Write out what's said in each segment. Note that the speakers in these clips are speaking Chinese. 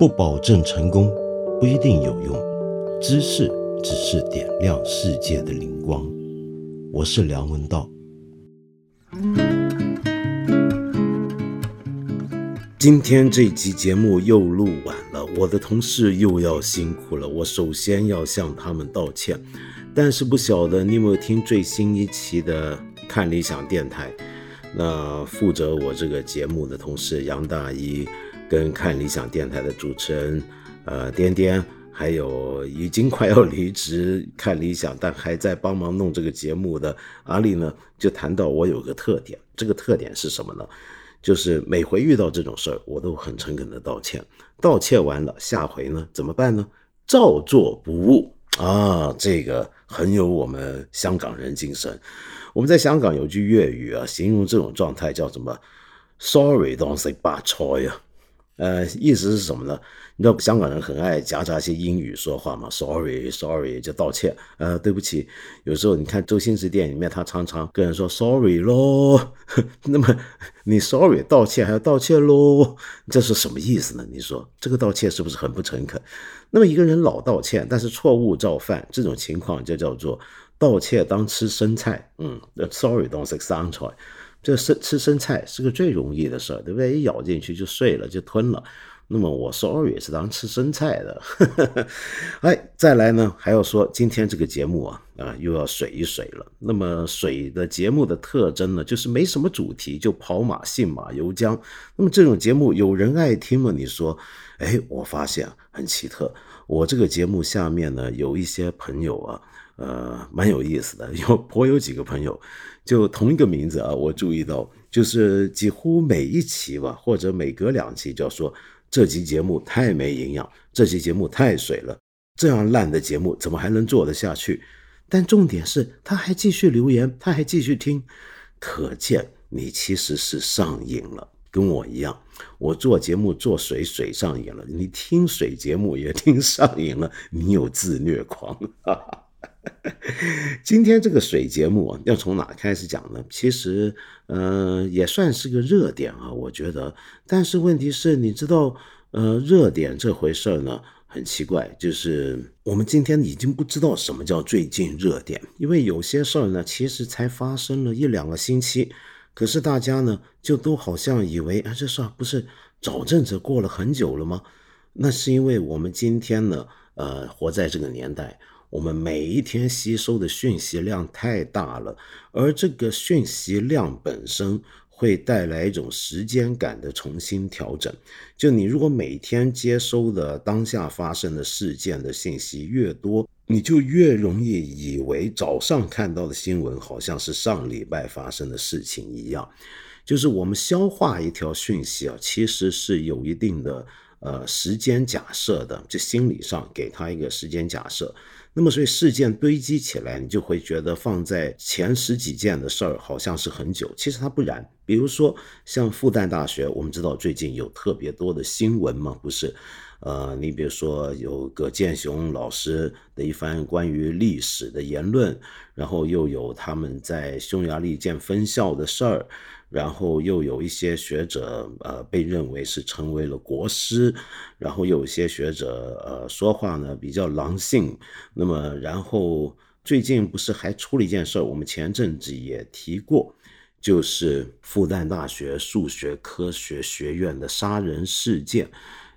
不保证成功，不一定有用。知识只是点亮世界的灵光。我是梁文道。今天这集节目又录晚了，我的同事又要辛苦了。我首先要向他们道歉。但是不晓得你有没有听最新一期的《看理想电台》？那负责我这个节目的同事杨大一，跟看理想电台的主持人呃颠颠，还有已经快要离职看理想但还在帮忙弄这个节目的阿丽呢，就谈到我有个特点，这个特点是什么呢？就是每回遇到这种事儿，我都很诚恳的道歉，道歉完了，下回呢怎么办呢？照做不误啊，这个很有我们香港人精神。我们在香港有句粤语啊，形容这种状态叫什么？Sorry，当食白菜呀。呃，意思是什么呢？你知道香港人很爱夹杂一些英语说话嘛？Sorry，Sorry 就道歉。呃，对不起。有时候你看周星驰电影里面，他常常跟人说 Sorry 咯。那么你 Sorry 道歉还要道歉咯，这是什么意思呢？你说这个道歉是不是很不诚恳？那么一个人老道歉，但是错误照犯，这种情况就叫做。道歉当吃生菜，嗯，Sorry don't 当 e 生菜，这生吃生菜是个最容易的事儿，对不对？一咬进去就碎了，就吞了。那么我 sorry 是当吃生菜的。哎，再来呢，还要说今天这个节目啊，啊，又要水一水了。那么水的节目的特征呢，就是没什么主题，就跑马、信马由缰。那么这种节目有人爱听吗？你说？哎，我发现很奇特，我这个节目下面呢，有一些朋友啊。呃，蛮有意思的，有我有几个朋友，就同一个名字啊，我注意到，就是几乎每一期吧，或者每隔两期就要说这期节目太没营养，这期节目太水了，这样烂的节目怎么还能做得下去？但重点是他还继续留言，他还继续听，可见你其实是上瘾了，跟我一样，我做节目做水水上瘾了，你听水节目也听上瘾了，你有自虐狂，哈哈。今天这个水节目啊，要从哪开始讲呢？其实，呃，也算是个热点啊，我觉得。但是问题是，你知道，呃，热点这回事儿呢，很奇怪，就是我们今天已经不知道什么叫最近热点，因为有些事儿呢，其实才发生了一两个星期，可是大家呢，就都好像以为啊，这事儿不是早阵子过了很久了吗？那是因为我们今天呢，呃，活在这个年代。我们每一天吸收的讯息量太大了，而这个讯息量本身会带来一种时间感的重新调整。就你如果每天接收的当下发生的事件的信息越多，你就越容易以为早上看到的新闻好像是上礼拜发生的事情一样。就是我们消化一条讯息啊，其实是有一定的呃时间假设的，就心理上给他一个时间假设。那么，所以事件堆积起来，你就会觉得放在前十几件的事儿好像是很久，其实它不然。比如说，像复旦大学，我们知道最近有特别多的新闻嘛，不是？呃，你比如说有葛剑雄老师的一番关于历史的言论，然后又有他们在匈牙利建分校的事儿。然后又有一些学者，呃，被认为是成为了国师，然后有些学者，呃，说话呢比较狼性。那么，然后最近不是还出了一件事儿？我们前阵子也提过，就是复旦大学数学科学学院的杀人事件，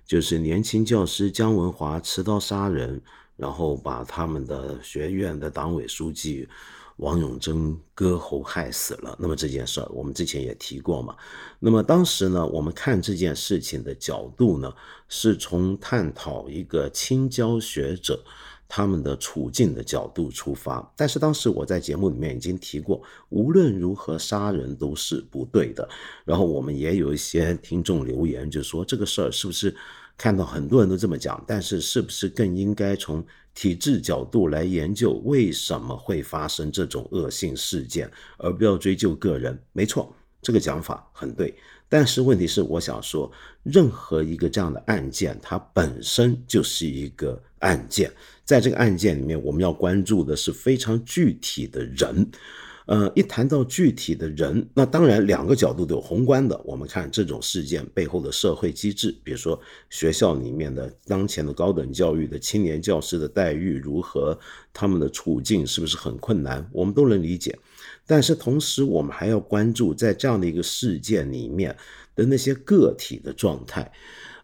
就是年轻教师姜文华持刀杀人，然后把他们的学院的党委书记。王永贞割喉害死了。那么这件事儿，我们之前也提过嘛。那么当时呢，我们看这件事情的角度呢，是从探讨一个青椒学者他们的处境的角度出发。但是当时我在节目里面已经提过，无论如何杀人都是不对的。然后我们也有一些听众留言，就说这个事儿是不是看到很多人都这么讲，但是是不是更应该从？体制角度来研究为什么会发生这种恶性事件，而不要追究个人。没错，这个讲法很对。但是问题是，我想说，任何一个这样的案件，它本身就是一个案件。在这个案件里面，我们要关注的是非常具体的人。呃，一谈到具体的人，那当然两个角度都有宏观的。我们看这种事件背后的社会机制，比如说学校里面的当前的高等教育的青年教师的待遇如何，他们的处境是不是很困难，我们都能理解。但是同时，我们还要关注在这样的一个事件里面的那些个体的状态。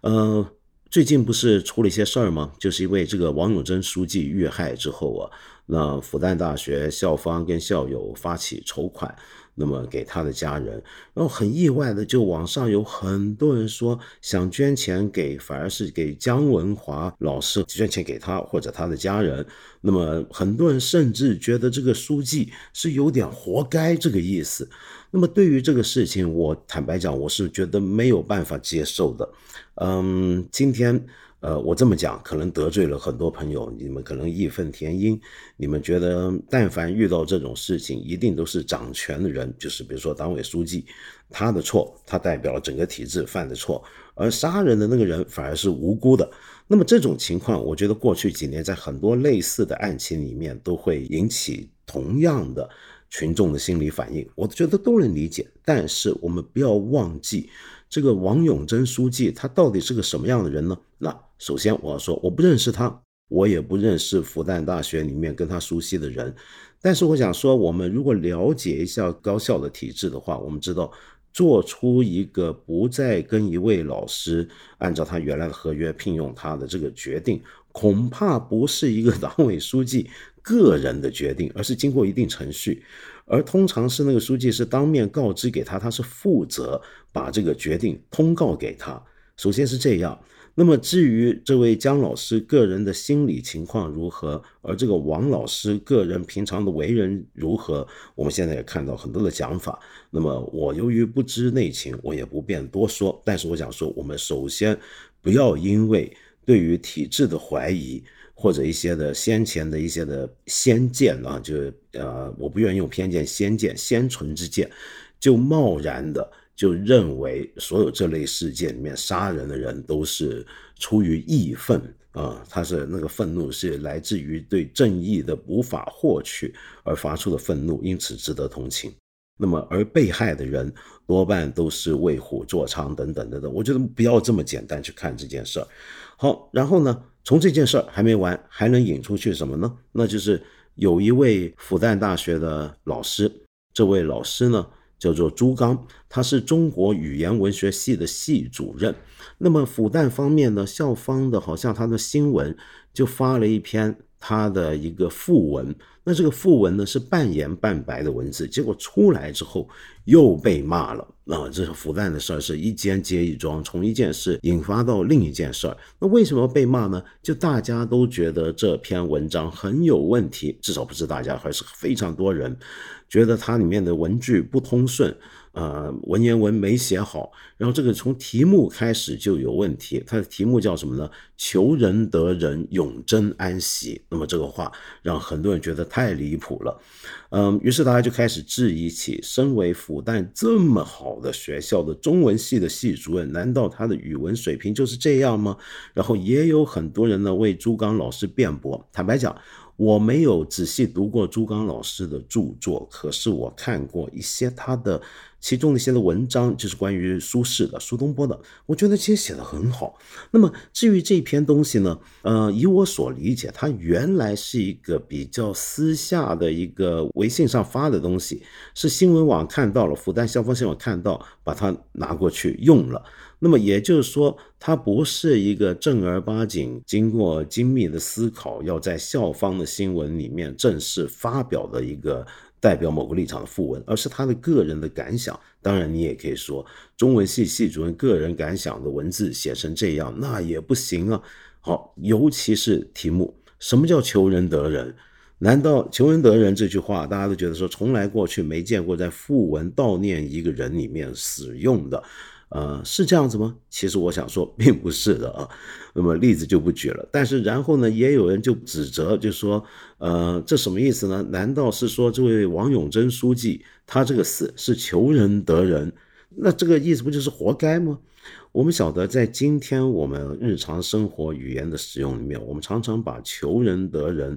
呃，最近不是出了一些事儿吗？就是因为这个王永珍书记遇害之后啊。那复旦大学校方跟校友发起筹款，那么给他的家人，然后很意外的，就网上有很多人说想捐钱给，反而是给姜文华老师捐钱给他或者他的家人。那么很多人甚至觉得这个书记是有点活该这个意思。那么对于这个事情，我坦白讲，我是觉得没有办法接受的。嗯，今天。呃，我这么讲可能得罪了很多朋友，你们可能义愤填膺，你们觉得但凡遇到这种事情，一定都是掌权的人，就是比如说党委书记，他的错，他代表了整个体制犯的错，而杀人的那个人反而是无辜的。那么这种情况，我觉得过去几年在很多类似的案情里面都会引起同样的群众的心理反应，我觉得都能理解。但是我们不要忘记。这个王永珍书记，他到底是个什么样的人呢？那首先我要说，我不认识他，我也不认识复旦大学里面跟他熟悉的人。但是我想说，我们如果了解一下高校的体制的话，我们知道，做出一个不再跟一位老师按照他原来的合约聘用他的这个决定，恐怕不是一个 党委书记个人的决定，而是经过一定程序。而通常是那个书记是当面告知给他，他是负责把这个决定通告给他。首先是这样，那么至于这位姜老师个人的心理情况如何，而这个王老师个人平常的为人如何，我们现在也看到很多的讲法。那么我由于不知内情，我也不便多说。但是我想说，我们首先不要因为对于体制的怀疑。或者一些的先前的一些的先见啊，就呃，我不愿意用偏见、先见、先存之见，就贸然的就认为所有这类事件里面杀人的人都是出于义愤啊，他是那个愤怒是来自于对正义的无法获取而发出的愤怒，因此值得同情。那么而被害的人多半都是为虎作伥等等等等，我觉得不要这么简单去看这件事儿。好，然后呢？从这件事儿还没完，还能引出去什么呢？那就是有一位复旦大学的老师，这位老师呢叫做朱刚，他是中国语言文学系的系主任。那么复旦方面呢，校方的好像他的新闻就发了一篇。他的一个副文，那这个副文呢是半颜半白的文字，结果出来之后又被骂了。啊，这是复旦的事儿，是一件接一桩，从一件事引发到另一件事儿。那为什么被骂呢？就大家都觉得这篇文章很有问题，至少不是大家，还是非常多人觉得它里面的文句不通顺。呃，文言文没写好，然后这个从题目开始就有问题。它的题目叫什么呢？求仁得仁，永贞安息。那么这个话让很多人觉得太离谱了。嗯，于是大家就开始质疑起，身为复旦这么好的学校的中文系的系主任，难道他的语文水平就是这样吗？然后也有很多人呢为朱刚老师辩驳。坦白讲。我没有仔细读过朱刚老师的著作，可是我看过一些他的其中的一些的文章，就是关于苏轼的、苏东坡的，我觉得其实写的很好。那么至于这篇东西呢，呃，以我所理解，它原来是一个比较私下的一个微信上发的东西，是新闻网看到了，复旦校方新闻看到，把它拿过去用了。那么也就是说，它不是一个正儿八经、经过精密的思考，要在校方的新闻里面正式发表的一个代表某个立场的副文，而是他的个人的感想。当然，你也可以说，中文系系主任个人感想的文字写成这样，那也不行啊。好，尤其是题目，什么叫求仁得仁？难道求仁得仁这句话，大家都觉得说，从来过去没见过在副文悼念一个人里面使用的？呃，是这样子吗？其实我想说，并不是的啊。那么例子就不举了。但是然后呢，也有人就指责，就说，呃，这什么意思呢？难道是说这位王永贞书记他这个死是求仁得仁？那这个意思不就是活该吗？我们晓得，在今天我们日常生活语言的使用里面，我们常常把求仁得仁，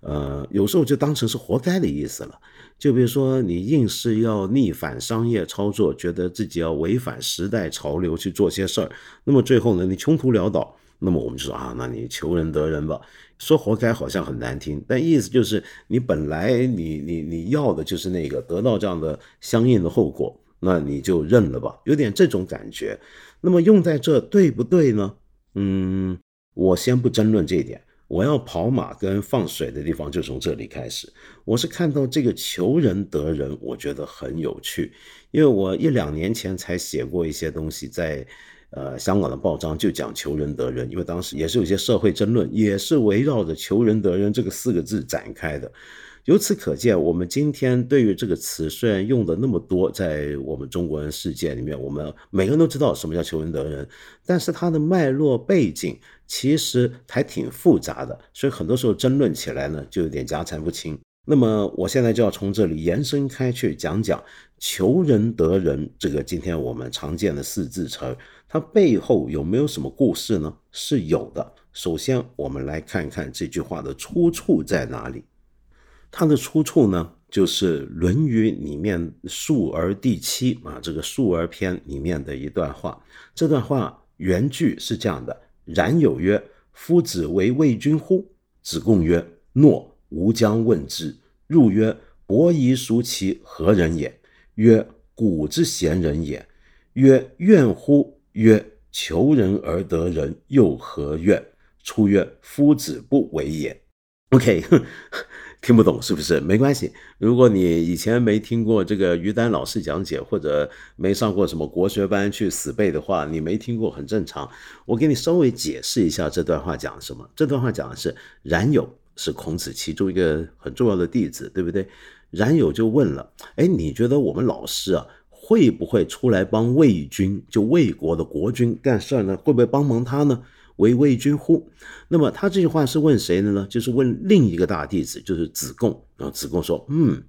呃，有时候就当成是活该的意思了。就比如说你硬是要逆反商业操作，觉得自己要违反时代潮流去做些事儿，那么最后呢，你穷途潦倒，那么我们就说啊，那你求人得人吧。说活该好像很难听，但意思就是你本来你你你要的就是那个得到这样的相应的后果，那你就认了吧，有点这种感觉。那么用在这对不对呢？嗯，我先不争论这一点。我要跑马跟放水的地方就从这里开始。我是看到这个求人得人，我觉得很有趣，因为我一两年前才写过一些东西，在呃香港的报章就讲求人得人，因为当时也是有些社会争论，也是围绕着求人得人这个四个字展开的。由此可见，我们今天对于这个词虽然用的那么多，在我们中国人世界里面，我们每个人都知道什么叫求人得人，但是它的脉络背景其实还挺复杂的，所以很多时候争论起来呢，就有点家缠不清。那么我现在就要从这里延伸开去讲讲“求仁得仁”这个今天我们常见的四字词，它背后有没有什么故事呢？是有的。首先，我们来看看这句话的出处在哪里。它的出处呢，就是《论语》里面《述而》第七啊，这个《述而》篇里面的一段话。这段话原句是这样的：冉有曰：“夫子为魏君乎？”子贡曰：“诺，吾将问之。”入曰：“伯夷叔其何人也？”曰：“古之贤人也。”曰：“怨乎？”曰：“求人而得人，又何怨？”出曰：“夫子不为也。” OK。听不懂是不是？没关系。如果你以前没听过这个于丹老师讲解，或者没上过什么国学班去死背的话，你没听过很正常。我给你稍微解释一下这段话讲什么。这段话讲的是冉有是孔子其中一个很重要的弟子，对不对？冉有就问了：哎，你觉得我们老师啊会不会出来帮魏军，就魏国的国君干事呢？会不会帮忙他呢？为魏君乎？那么他这句话是问谁的呢？就是问另一个大弟子，就是子贡。然后子贡说：“嗯，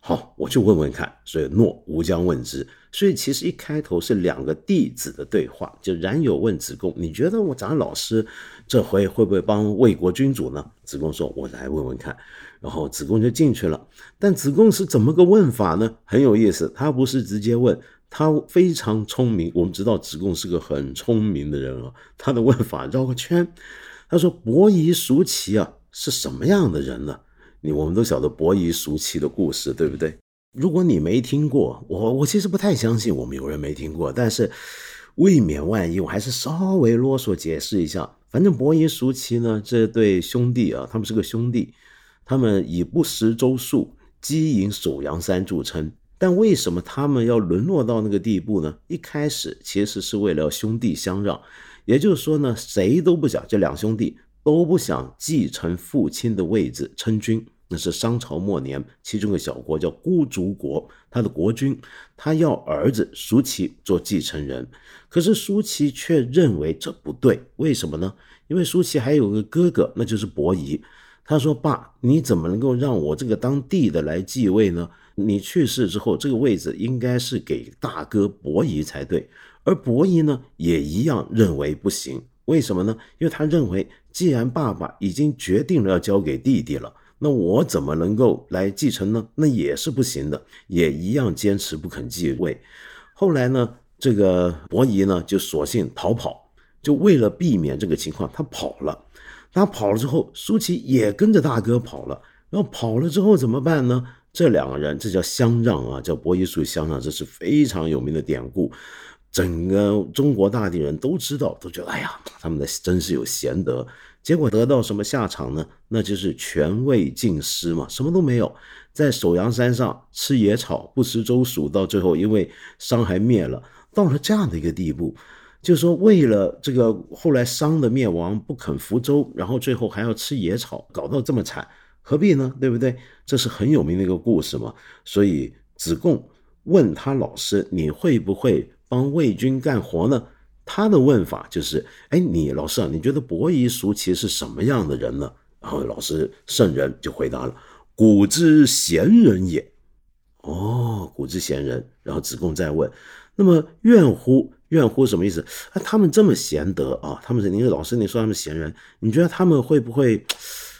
好，我去问问看。”所以诺，吾将问之。所以其实一开头是两个弟子的对话，就冉有问子贡：“你觉得我咱老师这回会不会帮魏国君主呢？”子贡说：“我来问问看。”然后子贡就进去了。但子贡是怎么个问法呢？很有意思，他不是直接问。他非常聪明，我们知道子贡是个很聪明的人啊。他的问法绕个圈，他说：“伯夷叔齐啊，是什么样的人呢？”你我们都晓得伯夷叔齐的故事，对不对？如果你没听过，我我其实不太相信我们有人没听过，但是未免万一，我还是稍微啰嗦解释一下。反正伯夷叔齐呢，这对兄弟啊，他们是个兄弟，他们以不食周粟、饥饮首阳山著称。但为什么他们要沦落到那个地步呢？一开始其实是为了兄弟相让，也就是说呢，谁都不想，这两兄弟都不想继承父亲的位置称君。那是商朝末年，其中个小国叫孤竹国，他的国君他要儿子叔齐做继承人，可是叔齐却认为这不对，为什么呢？因为叔齐还有个哥哥，那就是伯夷。他说：“爸，你怎么能够让我这个当弟的来继位呢？”你去世之后，这个位置应该是给大哥伯夷才对，而伯夷呢，也一样认为不行。为什么呢？因为他认为，既然爸爸已经决定了要交给弟弟了，那我怎么能够来继承呢？那也是不行的，也一样坚持不肯继位。后来呢，这个伯夷呢，就索性逃跑，就为了避免这个情况，他跑了。他跑了之后，舒淇也跟着大哥跑了。然后跑了之后怎么办呢？这两个人，这叫相让啊，叫伯夷叔相让，这是非常有名的典故，整个中国大地人都知道，都觉得哎呀，他们的真是有贤德。结果得到什么下场呢？那就是权位尽失嘛，什么都没有，在首阳山上吃野草，不食周粟，到最后因为商还灭了，到了这样的一个地步，就是说为了这个后来商的灭亡不肯服周，然后最后还要吃野草，搞到这么惨。何必呢？对不对？这是很有名的一个故事嘛。所以子贡问他老师：“你会不会帮魏军干活呢？”他的问法就是：“哎，你老师啊，你觉得伯夷叔齐是什么样的人呢？”然后老师圣人就回答了：“古之贤人也。”哦，古之贤人。然后子贡再问：“那么怨乎？怨乎什么意思？啊，他们这么贤德啊，他们是您老师，你说他们贤人，你觉得他们会不会？”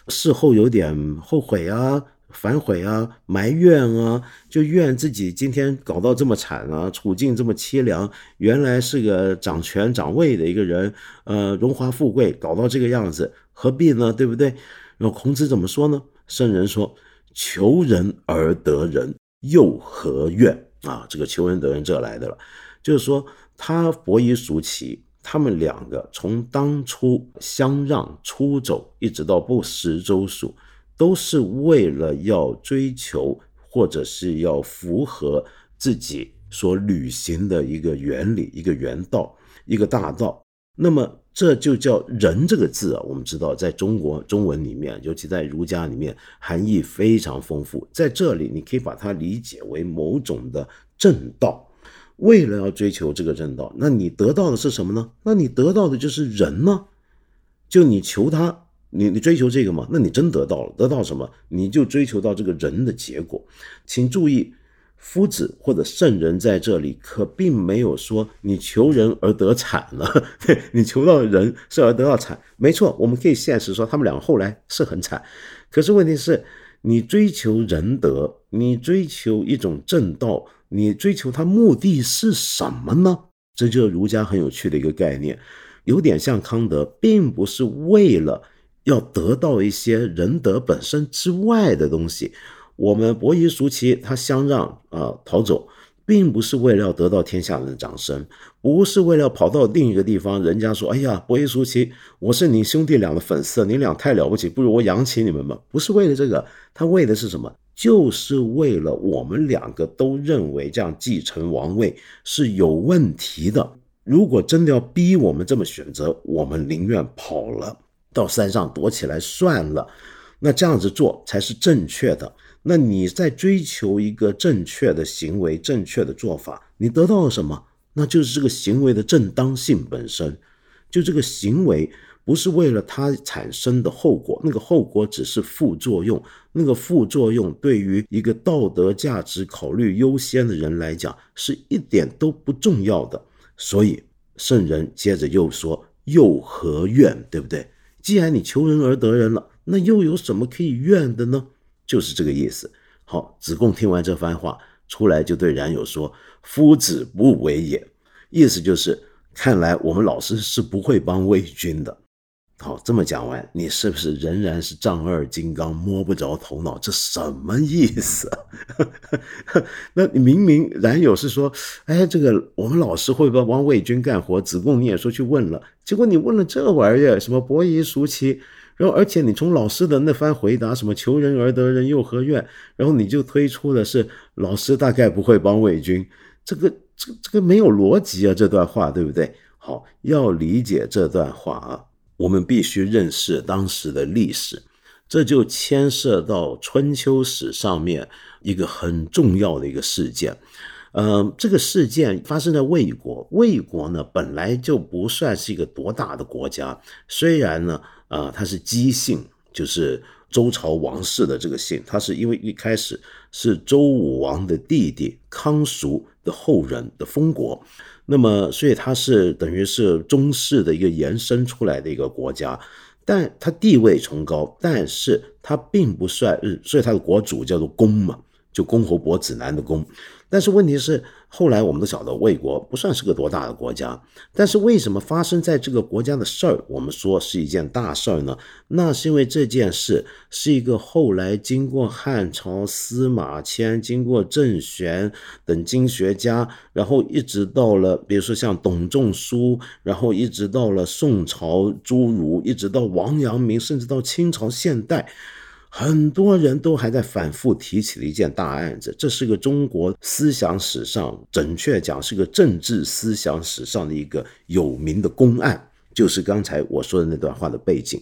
事后有点后悔啊，反悔啊，埋怨啊，就怨自己今天搞到这么惨啊，处境这么凄凉，原来是个掌权掌位的一个人，呃，荣华富贵搞到这个样子，何必呢？对不对？然后孔子怎么说呢？圣人说：“求人而得人，又何怨？”啊，这个求人得人这来的了，就是说他伯夷叔齐他们两个从当初相让出走，一直到不食周粟，都是为了要追求或者是要符合自己所履行的一个原理、一个原道、一个大道。那么这就叫仁这个字啊，我们知道在中国中文里面，尤其在儒家里面，含义非常丰富。在这里，你可以把它理解为某种的正道。为了要追求这个正道，那你得到的是什么呢？那你得到的就是人吗？就你求他，你你追求这个吗？那你真得到了，得到什么？你就追求到这个人的结果。请注意，夫子或者圣人在这里可并没有说你求人而得惨了，你求到人是而得到惨。没错，我们可以现实说他们两个后来是很惨，可是问题是，你追求仁德，你追求一种正道。你追求它目的是什么呢？这就是儒家很有趣的一个概念，有点像康德，并不是为了要得到一些仁德本身之外的东西。我们伯夷叔齐他相让啊逃走，并不是为了要得到天下人的掌声，不是为了跑到另一个地方，人家说哎呀伯夷叔齐，我是你兄弟俩的粉丝，你俩太了不起，不如我养起你们吧。不是为了这个，他为的是什么？就是为了我们两个都认为这样继承王位是有问题的。如果真的要逼我们这么选择，我们宁愿跑了，到山上躲起来算了。那这样子做才是正确的。那你在追求一个正确的行为、正确的做法，你得到了什么？那就是这个行为的正当性本身，就这个行为。不是为了它产生的后果，那个后果只是副作用。那个副作用对于一个道德价值考虑优先的人来讲，是一点都不重要的。所以圣人接着又说：“又何怨？对不对？既然你求人而得人了，那又有什么可以怨的呢？”就是这个意思。好，子贡听完这番话出来，就对冉有说：“夫子不为也。”意思就是，看来我们老师是不会帮魏军的。好，这么讲完，你是不是仍然是丈二金刚摸不着头脑？这什么意思？那你明明冉有是说，哎，这个我们老师会不会帮魏军干活？子贡你也说去问了，结果你问了这玩意儿，什么伯夷叔齐，然后而且你从老师的那番回答，什么求人而得人又何怨，然后你就推出的是老师大概不会帮魏军，这个这个这个没有逻辑啊，这段话对不对？好，要理解这段话啊。我们必须认识当时的历史，这就牵涉到春秋史上面一个很重要的一个事件。呃，这个事件发生在魏国。魏国呢，本来就不算是一个多大的国家，虽然呢，啊，它是姬姓，就是周朝王室的这个姓，它是因为一开始是周武王的弟弟康叔的后人的封国。那么，所以它是等于是中式的一个延伸出来的一个国家，但它地位崇高，但是它并不算，所以它的国主叫做公嘛，就公侯伯子男的公。但是问题是，后来我们都晓得，魏国不算是个多大的国家。但是为什么发生在这个国家的事儿，我们说是一件大事儿呢？那是因为这件事是一个后来经过汉朝司马迁、经过郑玄等经学家，然后一直到了，比如说像董仲舒，然后一直到了宋朝朱儒，一直到王阳明，甚至到清朝现代。很多人都还在反复提起的一件大案子，这是个中国思想史上，准确讲是个政治思想史上的一个有名的公案，就是刚才我说的那段话的背景。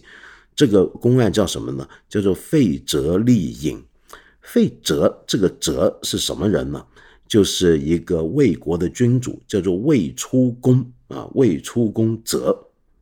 这个公案叫什么呢？叫做废哲立隐。废哲这个哲是什么人呢？就是一个魏国的君主，叫做魏出公啊，魏出公哲，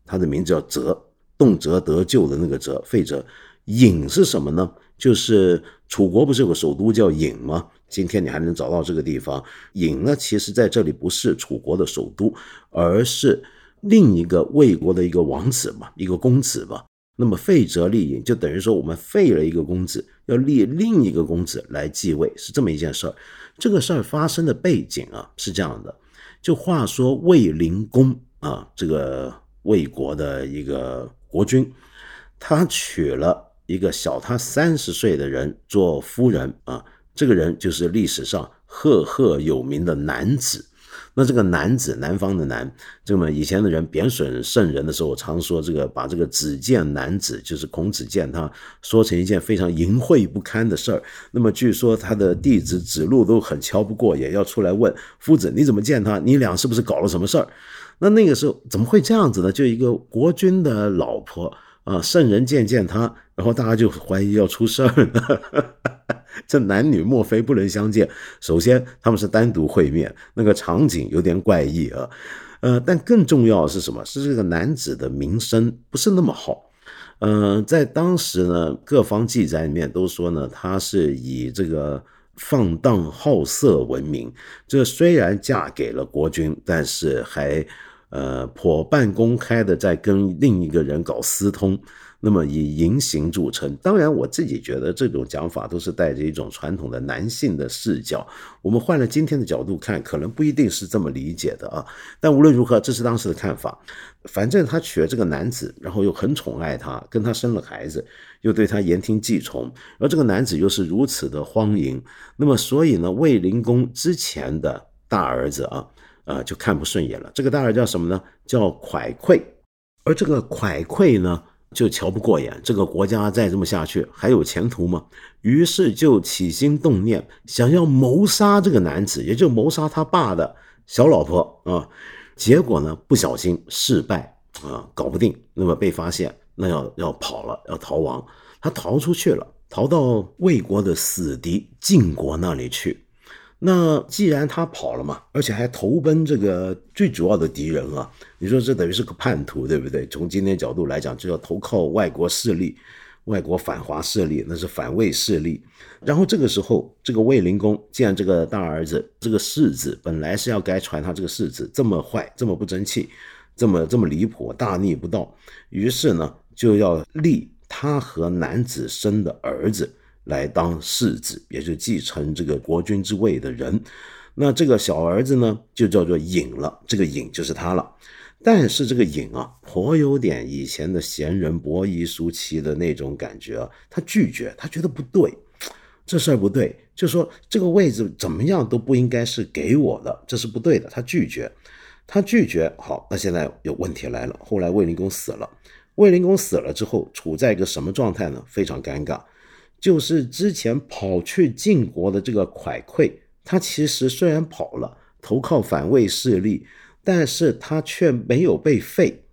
他的名字叫哲，动辄得救的那个哲，废哲。郢是什么呢？就是楚国不是有个首都叫郢吗？今天你还能找到这个地方。郢呢，其实在这里不是楚国的首都，而是另一个魏国的一个王子嘛，一个公子嘛。那么废则立尹，就等于说我们废了一个公子，要立另一个公子来继位，是这么一件事儿。这个事儿发生的背景啊是这样的，就话说卫灵公啊，这个魏国的一个国君，他娶了一个小他三十岁的人做夫人啊，这个人就是历史上赫赫有名的男子。那这个男子，南方的男，这么以前的人贬损圣人的时候，常说这个把这个子建男子，就是孔子见他，说成一件非常淫秽不堪的事儿。那么据说他的弟子子路都很瞧不过，也要出来问夫子，你怎么见他？你俩是不是搞了什么事儿？那那个时候怎么会这样子呢？就一个国君的老婆啊，圣人见见他，然后大家就怀疑要出事儿了。这男女莫非不能相见？首先他们是单独会面，那个场景有点怪异啊。呃，但更重要的是什么？是这个男子的名声不是那么好。呃，在当时呢，各方记载里面都说呢，他是以这个放荡好色闻名。这虽然嫁给了国君，但是还呃颇半公开的在跟另一个人搞私通。那么以淫行著称，当然我自己觉得这种讲法都是带着一种传统的男性的视角。我们换了今天的角度看，可能不一定是这么理解的啊。但无论如何，这是当时的看法。反正他娶了这个男子，然后又很宠爱他，跟他生了孩子，又对他言听计从，而这个男子又是如此的荒淫，那么所以呢，卫灵公之前的大儿子啊，呃，就看不顺眼了。这个大儿叫什么呢？叫蒯聩，而这个蒯聩呢？就瞧不过眼，这个国家再这么下去还有前途吗？于是就起心动念，想要谋杀这个男子，也就谋杀他爸的小老婆啊。结果呢，不小心失败啊，搞不定，那么被发现，那要要跑了，要逃亡。他逃出去了，逃到魏国的死敌晋国那里去。那既然他跑了嘛，而且还投奔这个最主要的敌人啊，你说这等于是个叛徒，对不对？从今天角度来讲，就要投靠外国势力、外国反华势力，那是反魏势力。然后这个时候，这个卫灵公见这个大儿子这个世子本来是要该传他这个世子这么坏、这么不争气、这么这么离谱、大逆不道，于是呢就要立他和男子生的儿子。来当世子，也就继承这个国君之位的人。那这个小儿子呢，就叫做尹了。这个尹就是他了。但是这个尹啊，颇有点以前的贤人伯夷叔齐的那种感觉。他拒绝，他觉得不对，这事儿不对，就说这个位置怎么样都不应该是给我的，这是不对的。他拒绝，他拒绝。好，那现在有问题来了。后来卫灵公死了，卫灵公死了之后，处在一个什么状态呢？非常尴尬。就是之前跑去晋国的这个蒯聩，他其实虽然跑了，投靠反魏势力，但是他却没有被废，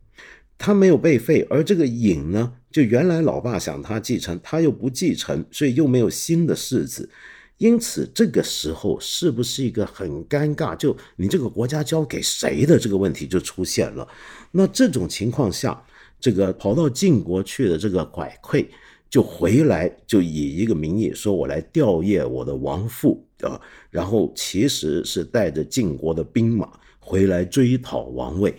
他没有被废。而这个尹呢，就原来老爸想他继承，他又不继承，所以又没有新的世子，因此这个时候是不是一个很尴尬？就你这个国家交给谁的这个问题就出现了。那这种情况下，这个跑到晋国去的这个蒯聩。就回来，就以一个名义说：“我来吊唁我的亡父啊。”然后其实是带着晋国的兵马回来追讨王位。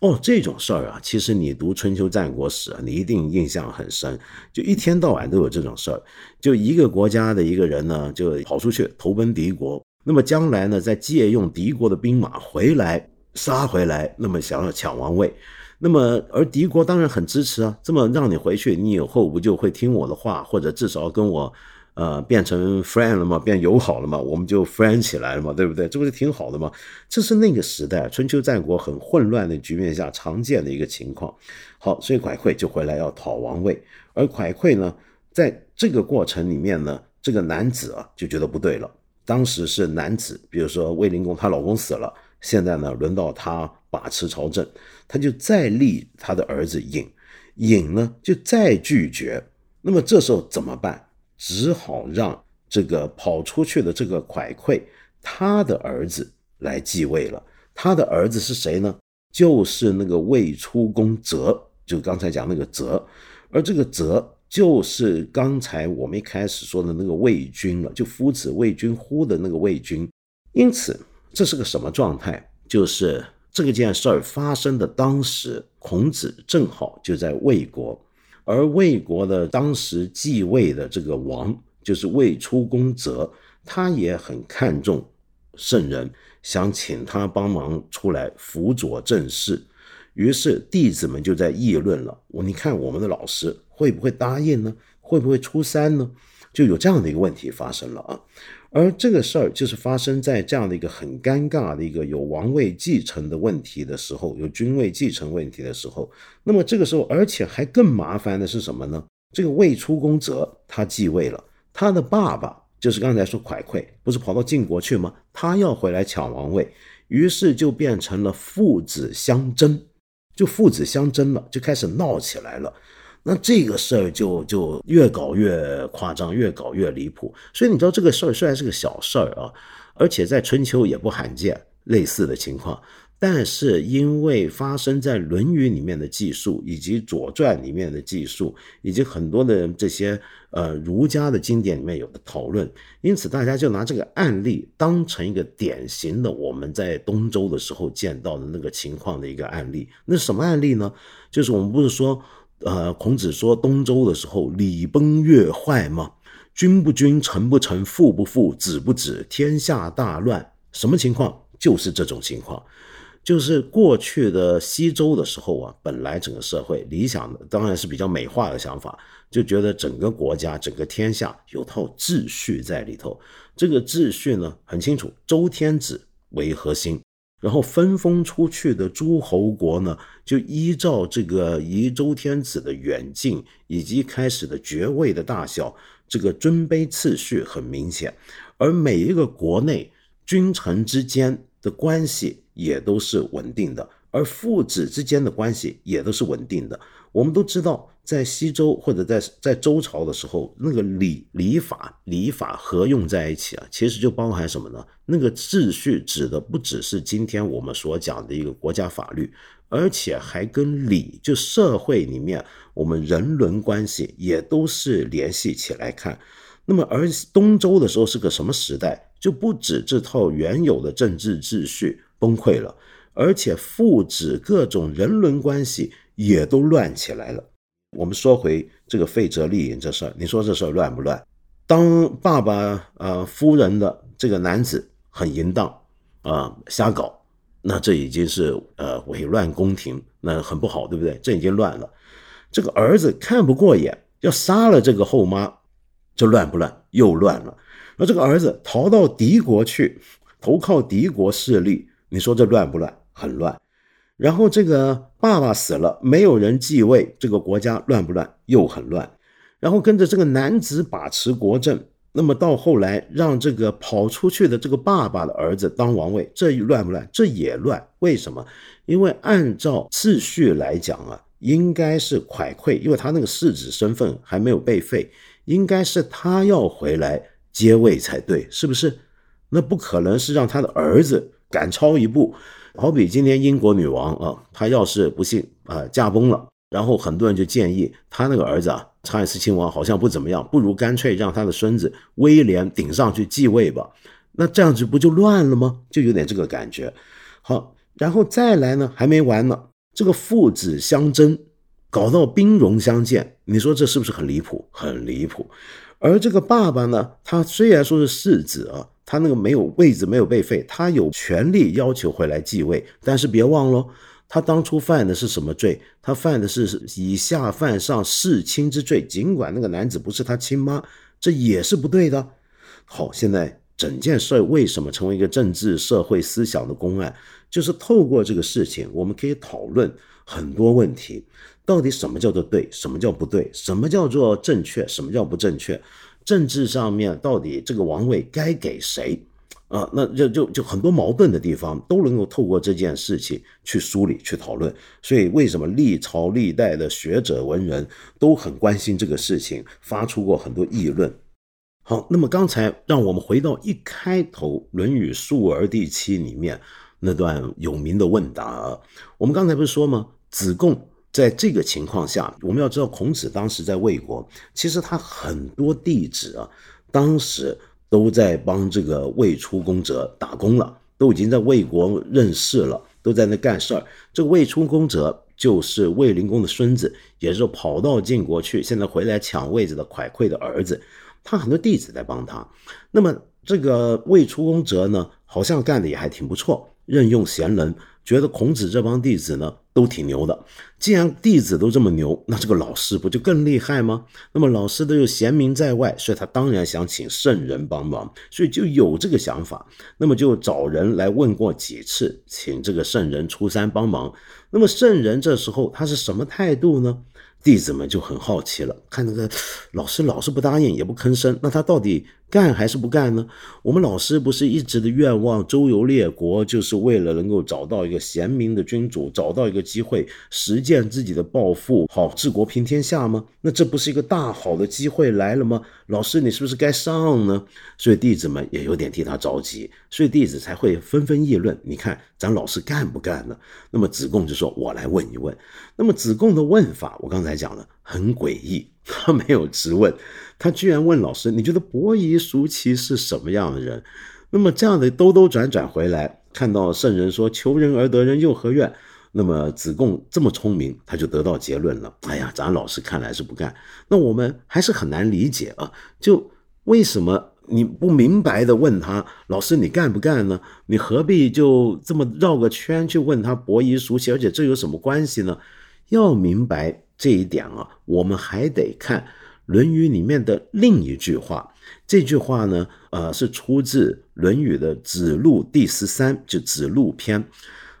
哦，这种事儿啊，其实你读春秋战国史啊，你一定印象很深。就一天到晚都有这种事儿。就一个国家的一个人呢，就跑出去投奔敌国，那么将来呢，再借用敌国的兵马回来杀回来，那么想要抢王位。那么，而敌国当然很支持啊，这么让你回去，你以后不就会听我的话，或者至少跟我，呃，变成 friend 了吗？变友好了吗？我们就 friend 起来了嘛，对不对？这不是挺好的吗？这是那个时代春秋战国很混乱的局面下常见的一个情况。好，所以蒯聩就回来要讨王位，而蒯聩呢，在这个过程里面呢，这个男子啊就觉得不对了。当时是男子，比如说卫灵公，她老公死了，现在呢轮到她把持朝政。他就再立他的儿子尹，尹呢就再拒绝，那么这时候怎么办？只好让这个跑出去的这个蒯聩他的儿子来继位了。他的儿子是谁呢？就是那个魏出公泽，就刚才讲那个泽，而这个泽就是刚才我们一开始说的那个魏君了，就夫子魏君乎的那个魏君。因此，这是个什么状态？就是。这个件事儿发生的当时，孔子正好就在魏国。而魏国的当时继位的这个王，就是魏出公泽，他也很看重圣人，想请他帮忙出来辅佐政事。于是弟子们就在议论了：我你看我们的老师会不会答应呢？会不会出山呢？就有这样的一个问题发生了啊。而这个事儿就是发生在这样的一个很尴尬的一个有王位继承的问题的时候，有君位继承问题的时候。那么这个时候，而且还更麻烦的是什么呢？这个未出宫者他继位了，他的爸爸就是刚才说蒯聩，不是跑到晋国去吗？他要回来抢王位，于是就变成了父子相争，就父子相争了，就开始闹起来了。那这个事儿就就越搞越夸张，越搞越离谱。所以你知道这个事儿虽然是个小事儿啊，而且在春秋也不罕见类似的情况，但是因为发生在《论语》里面的技术，以及《左传》里面的技术，以及很多的这些呃儒家的经典里面有的讨论，因此大家就拿这个案例当成一个典型的我们在东周的时候见到的那个情况的一个案例。那什么案例呢？就是我们不是说。呃，孔子说东周的时候，礼崩乐坏嘛，君不君，臣不臣，父不父，子不子，天下大乱。什么情况？就是这种情况，就是过去的西周的时候啊，本来整个社会理想的当然是比较美化的想法，就觉得整个国家、整个天下有套秩序在里头。这个秩序呢，很清楚，周天子为核心。然后分封出去的诸侯国呢，就依照这个宜周天子的远近以及开始的爵位的大小，这个尊卑次序很明显。而每一个国内君臣之间的关系也都是稳定的，而父子之间的关系也都是稳定的。我们都知道。在西周或者在在周朝的时候，那个礼礼法礼法合用在一起啊，其实就包含什么呢？那个秩序指的不只是今天我们所讲的一个国家法律，而且还跟礼就社会里面我们人伦关系也都是联系起来看。那么而东周的时候是个什么时代？就不止这套原有的政治秩序崩溃了，而且父子各种人伦关系也都乱起来了。我们说回这个废则立隐这事儿，你说这事儿乱不乱？当爸爸呃夫人的这个男子很淫荡啊瞎搞，那这已经是呃伪乱宫廷，那很不好，对不对？这已经乱了。这个儿子看不过眼，要杀了这个后妈，这乱不乱？又乱了。那这个儿子逃到敌国去，投靠敌国势力，你说这乱不乱？很乱。然后这个爸爸死了，没有人继位，这个国家乱不乱？又很乱。然后跟着这个男子把持国政，那么到后来让这个跑出去的这个爸爸的儿子当王位，这乱不乱？这也乱。为什么？因为按照次序来讲啊，应该是蒯聩，因为他那个世子身份还没有被废，应该是他要回来接位才对，是不是？那不可能是让他的儿子赶超一步。好比今天英国女王啊，她要是不幸啊驾崩了，然后很多人就建议她那个儿子啊，查尔斯亲王好像不怎么样，不如干脆让他的孙子威廉顶上去继位吧。那这样子不就乱了吗？就有点这个感觉。好，然后再来呢，还没完呢，这个父子相争，搞到兵戎相见，你说这是不是很离谱？很离谱。而这个爸爸呢，他虽然说是世子啊。他那个没有位置，没有被废，他有权利要求回来继位。但是别忘了，他当初犯的是什么罪？他犯的是以下犯上弑亲之罪。尽管那个男子不是他亲妈，这也是不对的。好，现在整件事为什么成为一个政治社会思想的公案？就是透过这个事情，我们可以讨论很多问题：到底什么叫做对，什么叫不对？什么叫做正确，什么叫不正确？政治上面到底这个王位该给谁啊？那就就就很多矛盾的地方都能够透过这件事情去梳理、去讨论。所以为什么历朝历代的学者文人都很关心这个事情，发出过很多议论？好，那么刚才让我们回到一开头《论语述而第七》里面那段有名的问答。我们刚才不是说吗？子贡。在这个情况下，我们要知道，孔子当时在魏国，其实他很多弟子啊，当时都在帮这个魏出公者打工了，都已经在魏国任事了，都在那干事儿。这个魏出公者就是卫灵公的孙子，也是跑到晋国去，现在回来抢位置的蒯聩的儿子。他很多弟子在帮他。那么这个魏出公哲呢，好像干的也还挺不错，任用贤人。觉得孔子这帮弟子呢都挺牛的，既然弟子都这么牛，那这个老师不就更厉害吗？那么老师都有贤明在外，所以他当然想请圣人帮忙，所以就有这个想法。那么就找人来问过几次，请这个圣人出山帮忙。那么圣人这时候他是什么态度呢？弟子们就很好奇了，看那个老师老是不答应，也不吭声，那他到底干还是不干呢？我们老师不是一直的愿望周游列国，就是为了能够找到一个贤明的君主，找到一个机会实践自己的抱负，好治国平天下吗？那这不是一个大好的机会来了吗？老师，你是不是该上呢？所以弟子们也有点替他着急，所以弟子才会纷纷议论。你看咱老师干不干呢？那么子贡就说：“我来问一问。”那么子贡的问法，我刚才讲了，很诡异。他没有直问，他居然问老师：“你觉得伯夷叔齐是什么样的人？”那么这样的兜兜转转回来，看到圣人说：“求人而得人，又何怨？”那么子贡这么聪明，他就得到结论了。哎呀，咱老师看来是不干。那我们还是很难理解啊，就为什么你不明白的问他，老师你干不干呢？你何必就这么绕个圈去问他伯夷叔齐？而且这有什么关系呢？要明白这一点啊，我们还得看《论语》里面的另一句话。这句话呢，呃，是出自《论语》的子路第十三，就子路篇。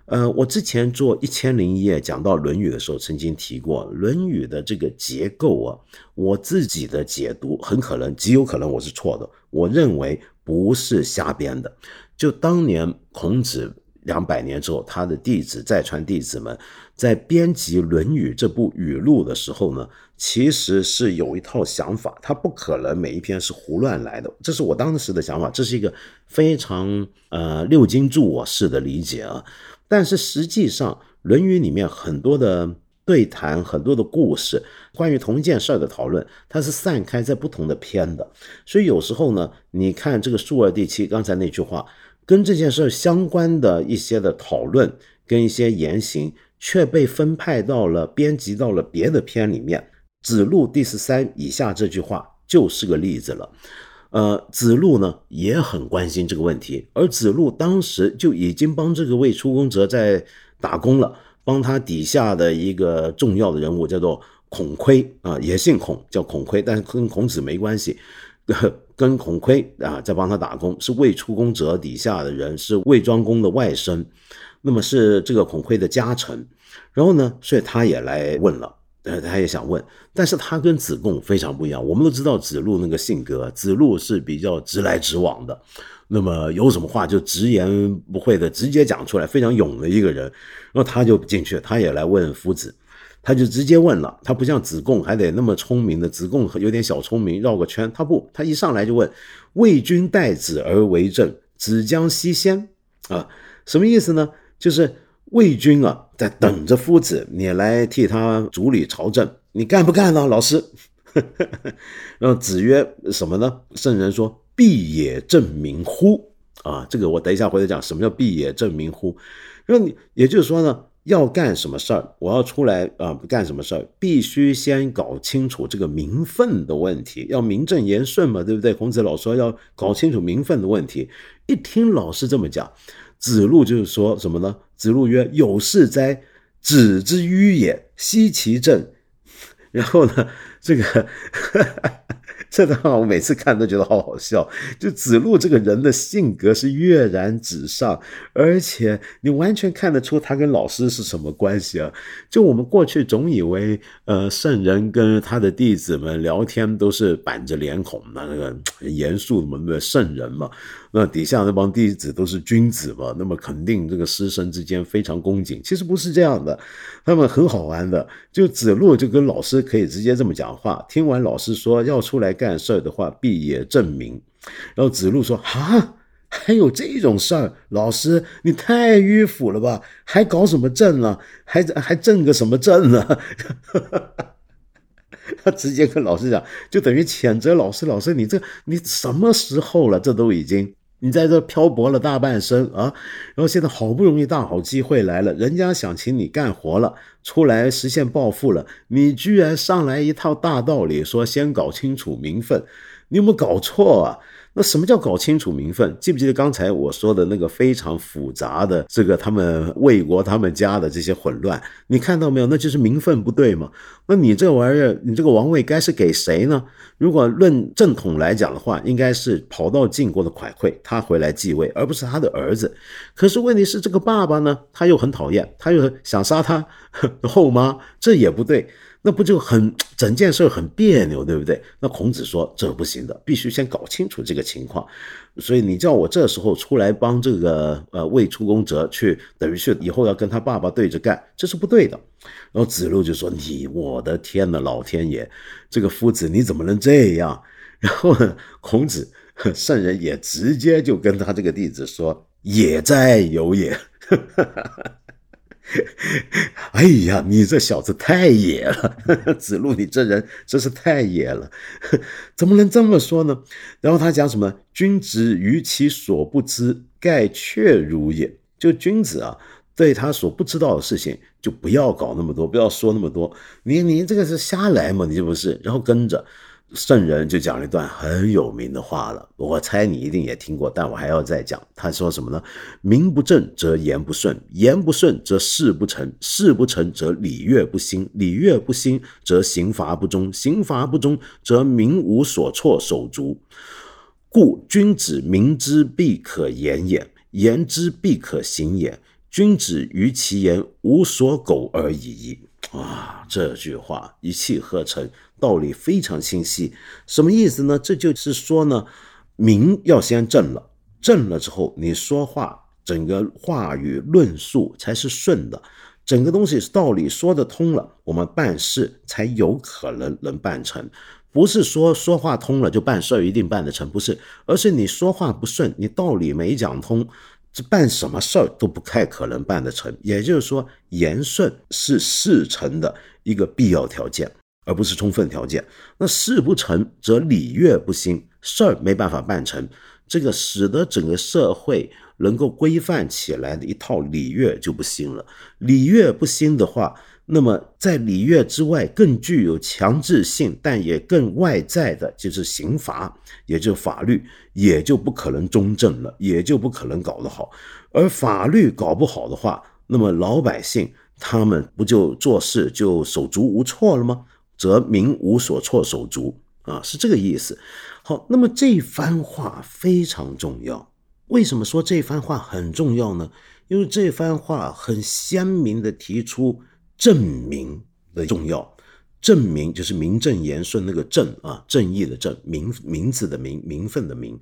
呃，我之前做一千零一夜讲到《论语》的时候，曾经提过《论语》的这个结构啊，我自己的解读很可能极有可能我是错的。我认为不是瞎编的，就当年孔子。两百年之后，他的弟子再传弟子们在编辑《论语》这部语录的时候呢，其实是有一套想法，他不可能每一篇是胡乱来的。这是我当时的想法，这是一个非常呃六经注我式的理解啊。但是实际上，《论语》里面很多的对谈、很多的故事，关于同一件事的讨论，它是散开在不同的篇的。所以有时候呢，你看这个述二第七，刚才那句话。跟这件事相关的一些的讨论跟一些言行，却被分派到了编辑到了别的篇里面。子路第十三以下这句话就是个例子了。呃，子路呢也很关心这个问题，而子路当时就已经帮这个魏出公者在打工了，帮他底下的一个重要的人物叫做孔亏啊，也姓孔，叫孔亏，但是跟孔子没关系。跟孔亏啊，在帮他打工，是魏出公者底下的人，是魏庄公的外甥，那么是这个孔亏的家臣。然后呢，所以他也来问了，呃，他也想问，但是他跟子贡非常不一样。我们都知道子路那个性格，子路是比较直来直往的，那么有什么话就直言不讳的直接讲出来，非常勇的一个人。然后他就进去，他也来问夫子。他就直接问了，他不像子贡还得那么聪明的，子贡有点小聪明，绕个圈。他不，他一上来就问：“魏君待子而为政，子将西先。”啊，什么意思呢？就是魏君啊，在等着夫子你来替他主理朝政，你干不干呢？老师。然后子曰：“什么呢？”圣人说：“必也正名乎？”啊，这个我等一下回头讲，什么叫“必也正名乎”？然后你也就是说呢？要干什么事儿，我要出来啊！干什么事儿，必须先搞清楚这个名分的问题，要名正言顺嘛，对不对？孔子老说要搞清楚名分的问题。一听老师这么讲，子路就是说什么呢？子路曰：“有事哉，子之迂也，奚其政？”然后呢，这个。这段话我每次看都觉得好好笑。就子路这个人的性格是跃然纸上，而且你完全看得出他跟老师是什么关系啊？就我们过去总以为，呃，圣人跟他的弟子们聊天都是板着脸孔，那个严肃么的圣人嘛。那底下那帮弟子都是君子嘛，那么肯定这个师生之间非常恭敬。其实不是这样的，他们很好玩的。就子路就跟老师可以直接这么讲话，听完老师说要出来干事的话，必也证明。然后子路说：“啊，还有这种事儿？老师你太迂腐了吧？还搞什么证啊？还还证个什么证呢？” 他直接跟老师讲，就等于谴责老师：“老师，你这你什么时候了？这都已经。”你在这漂泊了大半生啊，然后现在好不容易大好机会来了，人家想请你干活了，出来实现暴富了，你居然上来一套大道理，说先搞清楚名分，你有没有搞错啊？那什么叫搞清楚名分？记不记得刚才我说的那个非常复杂的这个他们魏国他们家的这些混乱？你看到没有？那就是名分不对嘛。那你这玩意儿，你这个王位该是给谁呢？如果论正统来讲的话，应该是跑到晋国的蒯聩他回来继位，而不是他的儿子。可是问题是，这个爸爸呢，他又很讨厌，他又想杀他 后妈，这也不对。那不就很整件事很别扭，对不对？那孔子说这不行的，必须先搞清楚这个情况。所以你叫我这时候出来帮这个呃魏出公者去，等于是以后要跟他爸爸对着干，这是不对的。然后子路就说：“你我的天呐，老天爷，这个夫子你怎么能这样？” 然后呢，孔子圣人也直接就跟他这个弟子说：“也在有也。” 哎呀，你这小子太野了！子路，你这人真是太野了，怎么能这么说呢？然后他讲什么？君子于其所不知，盖确如也。就君子啊，对他所不知道的事情，就不要搞那么多，不要说那么多。你你这个是瞎来嘛？你这不是？然后跟着。圣人就讲了一段很有名的话了，我猜你一定也听过，但我还要再讲。他说什么呢？名不正则言不顺，言不顺则事不成，事不成则礼乐不兴，礼乐不兴则刑罚不忠，刑罚不忠则民无所措手足。故君子明之必可言也，言之必可行也。君子于其言无所苟而已矣。啊，这句话一气呵成。道理非常清晰，什么意思呢？这就是说呢，名要先正了，正了之后，你说话整个话语论述才是顺的，整个东西道理说得通了，我们办事才有可能能办成。不是说说话通了就办事一定办得成，不是，而是你说话不顺，你道理没讲通，这办什么事儿都不太可能办得成。也就是说，言顺是事成的一个必要条件。而不是充分条件。那事不成则礼乐不兴，事儿没办法办成，这个使得整个社会能够规范起来的一套礼乐就不兴了。礼乐不兴的话，那么在礼乐之外更具有强制性，但也更外在的就是刑罚，也就法律，也就不可能中正了，也就不可能搞得好。而法律搞不好的话，那么老百姓他们不就做事就手足无措了吗？则民无所措手足啊，是这个意思。好，那么这番话非常重要。为什么说这番话很重要呢？因为这番话很鲜明的提出证明的重要。证明就是名正言顺那个正啊，正义的正，名名字的名，名分的名。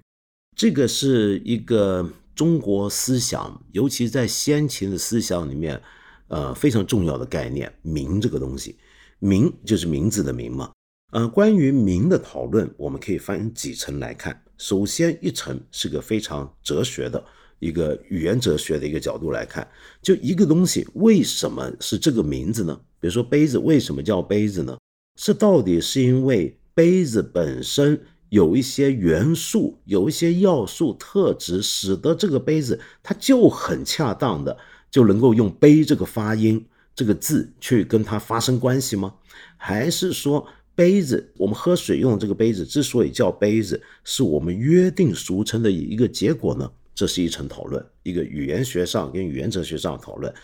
这个是一个中国思想，尤其在先秦的思想里面，呃，非常重要的概念，名这个东西。名就是名字的名嘛，呃，关于名的讨论，我们可以分几层来看。首先一层是个非常哲学的一个语言哲学的一个角度来看，就一个东西为什么是这个名字呢？比如说杯子为什么叫杯子呢？这到底是因为杯子本身有一些元素、有一些要素特质，使得这个杯子它就很恰当的就能够用杯这个发音。这个字去跟它发生关系吗？还是说杯子，我们喝水用的这个杯子之所以叫杯子，是我们约定俗称的一个结果呢？这是一层讨论，一个语言学上跟语言哲学上讨论。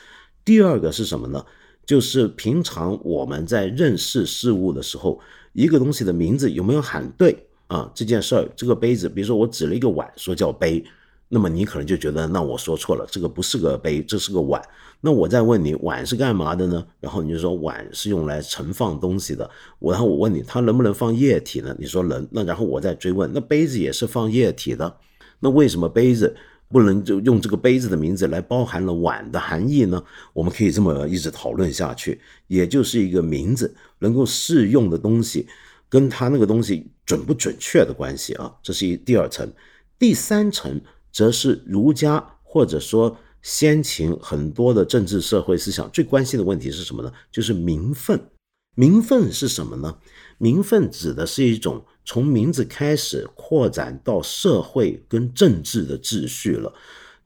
第二个是什么呢？就是平常我们在认识事物的时候，一个东西的名字有没有喊对啊？这件事儿，这个杯子，比如说我指了一个碗，说叫杯。那么你可能就觉得，那我说错了，这个不是个杯，这是个碗。那我再问你，碗是干嘛的呢？然后你就说碗是用来盛放东西的。我然后我问你，它能不能放液体呢？你说能。那然后我再追问，那杯子也是放液体的，那为什么杯子不能就用这个杯子的名字来包含了碗的含义呢？我们可以这么一直讨论下去，也就是一个名字能够适用的东西，跟它那个东西准不准确的关系啊。这是一第二层，第三层。则是儒家或者说先秦很多的政治社会思想最关心的问题是什么呢？就是名分。名分是什么呢？名分指的是一种从名字开始扩展到社会跟政治的秩序了。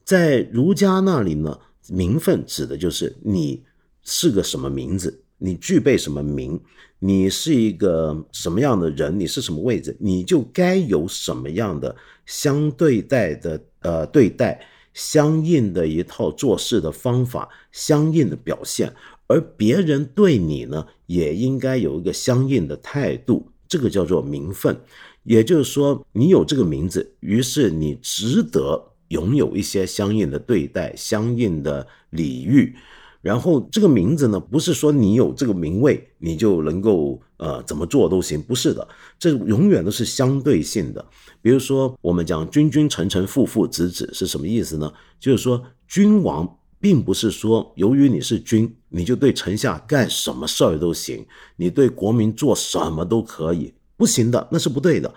在儒家那里呢，名分指的就是你是个什么名字，你具备什么名，你是一个什么样的人，你是什么位置，你就该有什么样的相对待的呃对待，相应的一套做事的方法，相应的表现，而别人对你呢，也应该有一个相应的态度，这个叫做名分。也就是说，你有这个名字，于是你值得。拥有一些相应的对待、相应的礼遇，然后这个名字呢，不是说你有这个名位你就能够呃怎么做都行，不是的，这永远都是相对性的。比如说，我们讲君君臣臣父父子子是什么意思呢？就是说，君王并不是说由于你是君，你就对臣下干什么事儿都行，你对国民做什么都可以，不行的，那是不对的。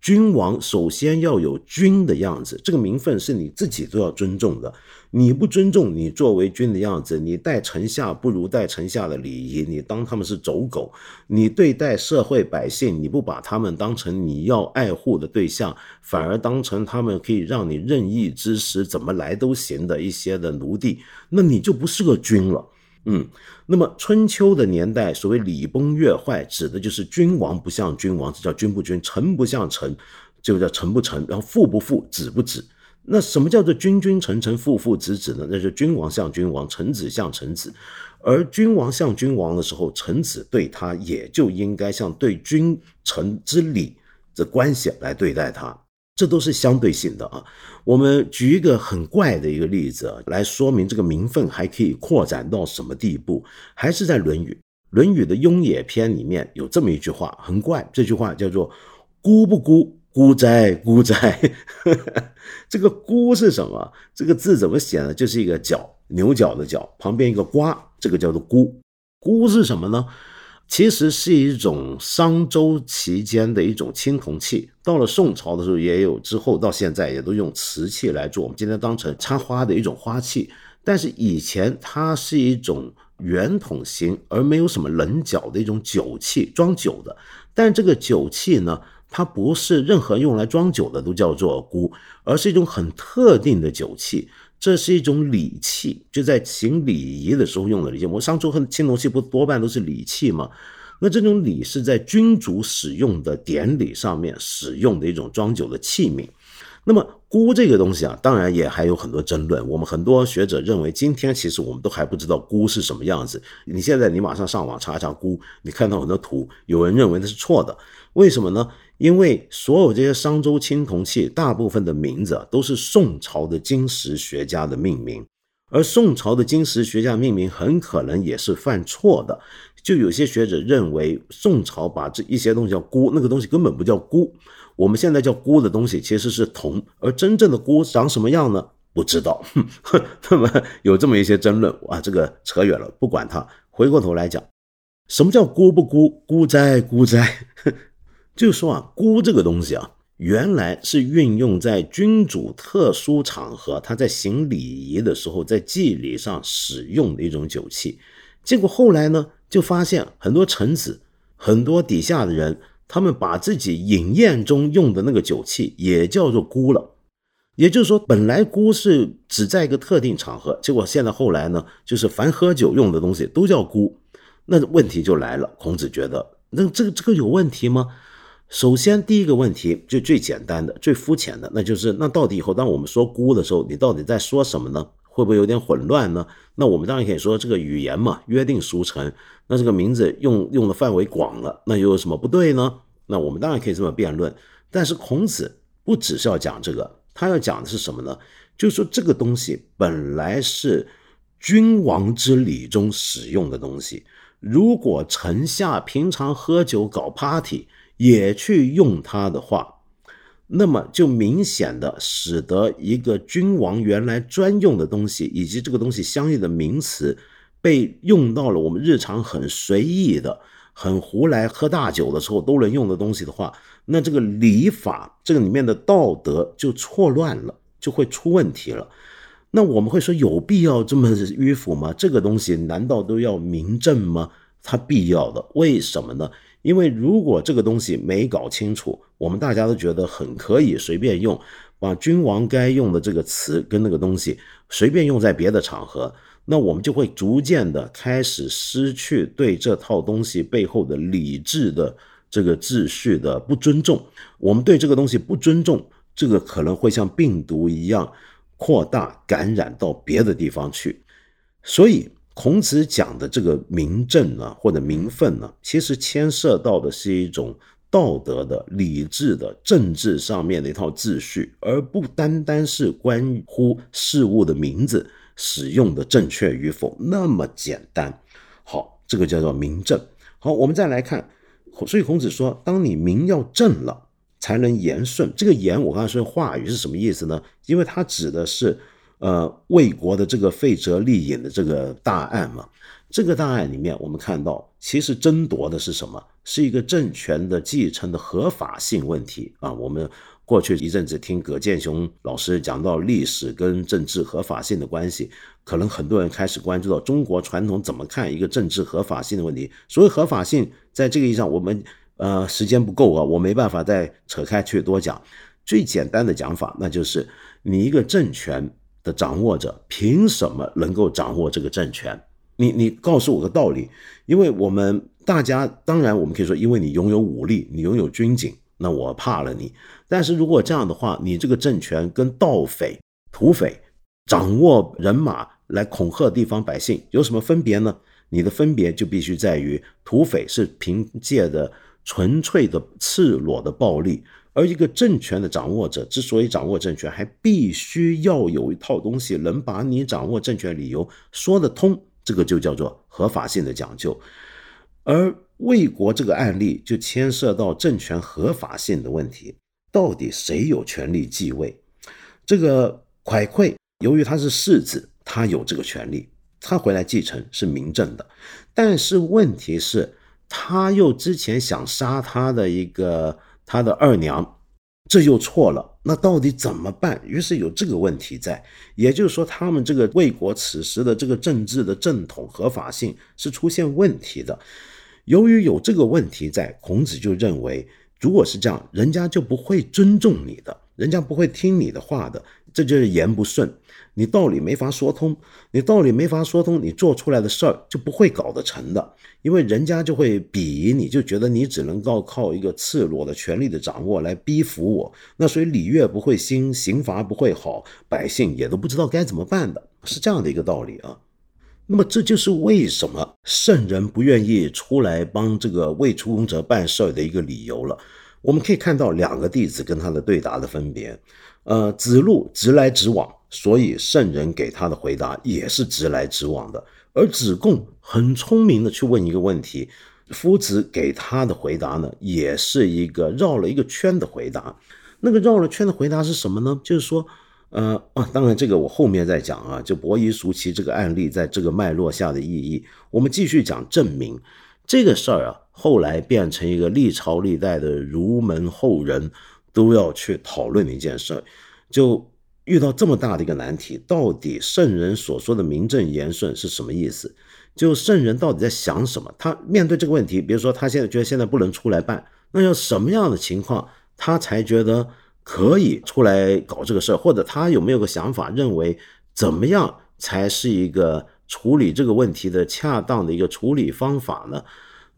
君王首先要有君的样子，这个名分是你自己都要尊重的。你不尊重你作为君的样子，你待臣下不如待臣下的礼仪，你当他们是走狗，你对待社会百姓，你不把他们当成你要爱护的对象，反而当成他们可以让你任意之时怎么来都行的一些的奴隶，那你就不是个君了。嗯，那么春秋的年代，所谓礼崩乐坏，指的就是君王不像君王，这叫君不君；臣不像臣，就叫臣不臣；然后父不父，子不子。那什么叫做君君臣臣，父父子子呢？那是君王像君王，臣子像臣子。而君王像君王的时候，臣子对他也就应该像对君臣之礼的关系来对待他。这都是相对性的啊。我们举一个很怪的一个例子来说明这个名分还可以扩展到什么地步。还是在《论语》，《论语》的《雍也篇》里面有这么一句话，很怪。这句话叫做“孤不孤，孤哉，孤哉”。这个“孤”是什么？这个字怎么写呢？就是一个角，牛角的角，旁边一个瓜，这个叫做“孤”。孤是什么呢？其实是一种商周期间的一种青铜器，到了宋朝的时候也有，之后到现在也都用瓷器来做。我们今天当成插花的一种花器，但是以前它是一种圆筒形而没有什么棱角的一种酒器，装酒的。但这个酒器呢，它不是任何用来装酒的都叫做孤，而是一种很特定的酒器。这是一种礼器，就在行礼仪的时候用的礼器。我们商周和青铜器不多半都是礼器吗？那这种礼是在君主使用的典礼上面使用的一种装酒的器皿。那么菇这个东西啊，当然也还有很多争论。我们很多学者认为，今天其实我们都还不知道菇是什么样子。你现在你马上上网查一查菇，你看到很多图，有人认为那是错的。为什么呢？因为所有这些商周青铜器，大部分的名字都是宋朝的金石学家的命名，而宋朝的金石学家命名很可能也是犯错的。就有些学者认为，宋朝把这一些东西叫钴，那个东西根本不叫钴。我们现在叫钴的东西其实是铜，而真正的钴长什么样呢？不知道。那么有这么一些争论啊，这个扯远了，不管它。回过头来讲，什么叫钴不钴？钴哉钴哉。就说啊，孤这个东西啊，原来是运用在君主特殊场合，他在行礼仪的时候，在祭礼上使用的一种酒器。结果后来呢，就发现很多臣子、很多底下的人，他们把自己饮宴中用的那个酒器也叫做孤了。也就是说，本来孤是只在一个特定场合，结果现在后来呢，就是凡喝酒用的东西都叫孤。那问题就来了，孔子觉得，那这个这个有问题吗？首先，第一个问题就最简单的、最肤浅的，那就是那到底以后当我们说“孤”的时候，你到底在说什么呢？会不会有点混乱呢？那我们当然可以说这个语言嘛，约定俗成。那这个名字用用的范围广了，那又有什么不对呢？那我们当然可以这么辩论。但是孔子不只是要讲这个，他要讲的是什么呢？就是说这个东西本来是君王之礼中使用的东西，如果臣下平常喝酒搞 party。也去用它的话，那么就明显的使得一个君王原来专用的东西，以及这个东西相应的名词，被用到了我们日常很随意的、很胡来喝大酒的时候都能用的东西的话，那这个礼法这个里面的道德就错乱了，就会出问题了。那我们会说有必要这么迂腐吗？这个东西难道都要明正吗？它必要的，为什么呢？因为如果这个东西没搞清楚，我们大家都觉得很可以随便用，把君王该用的这个词跟那个东西随便用在别的场合，那我们就会逐渐的开始失去对这套东西背后的理智的这个秩序的不尊重。我们对这个东西不尊重，这个可能会像病毒一样扩大感染到别的地方去。所以。孔子讲的这个名正呢，或者名分呢，其实牵涉到的是一种道德的、理智的、政治上面的一套秩序，而不单单是关乎事物的名字使用的正确与否那么简单。好，这个叫做名正。好，我们再来看，所以孔子说，当你名要正了，才能言顺。这个言，我刚才说话语是什么意思呢？因为它指的是。呃，魏国的这个废则立尹的这个大案嘛，这个大案里面，我们看到其实争夺的是什么？是一个政权的继承的合法性问题啊。我们过去一阵子听葛建雄老师讲到历史跟政治合法性的关系，可能很多人开始关注到中国传统怎么看一个政治合法性的问题。所谓合法性，在这个意义上，我们呃时间不够啊，我没办法再扯开去多讲。最简单的讲法，那就是你一个政权。的掌握者凭什么能够掌握这个政权？你你告诉我个道理，因为我们大家当然我们可以说，因为你拥有武力，你拥有军警，那我怕了你。但是如果这样的话，你这个政权跟盗匪、土匪掌握人马来恐吓地方百姓有什么分别呢？你的分别就必须在于，土匪是凭借着纯粹的赤裸的暴力。而一个政权的掌握者之所以掌握政权，还必须要有一套东西能把你掌握政权理由说得通，这个就叫做合法性的讲究。而魏国这个案例就牵涉到政权合法性的问题，到底谁有权利继位？这个蒯聩由于他是世子，他有这个权利，他回来继承是明正的。但是问题是，他又之前想杀他的一个。他的二娘，这又错了，那到底怎么办？于是有这个问题在，也就是说，他们这个魏国此时的这个政治的正统合法性是出现问题的。由于有这个问题在，孔子就认为，如果是这样，人家就不会尊重你的，人家不会听你的话的，这就是言不顺。你道理没法说通，你道理没法说通，你做出来的事儿就不会搞得成的，因为人家就会鄙夷你，就觉得你只能够靠一个赤裸的权力的掌握来逼服我，那所以礼乐不会兴，刑罚不会好，百姓也都不知道该怎么办的，是这样的一个道理啊。那么这就是为什么圣人不愿意出来帮这个未出宫者办事儿的一个理由了。我们可以看到两个弟子跟他的对答的分别，呃，子路直来直往。所以圣人给他的回答也是直来直往的，而子贡很聪明的去问一个问题，夫子给他的回答呢，也是一个绕了一个圈的回答。那个绕了圈的回答是什么呢？就是说，呃啊，当然这个我后面再讲啊，就伯夷叔齐这个案例在这个脉络下的意义。我们继续讲证明这个事儿啊，后来变成一个历朝历代的儒门后人都要去讨论的一件事，就。遇到这么大的一个难题，到底圣人所说的名正言顺是什么意思？就圣人到底在想什么？他面对这个问题，比如说他现在觉得现在不能出来办，那要什么样的情况他才觉得可以出来搞这个事儿？或者他有没有个想法，认为怎么样才是一个处理这个问题的恰当的一个处理方法呢？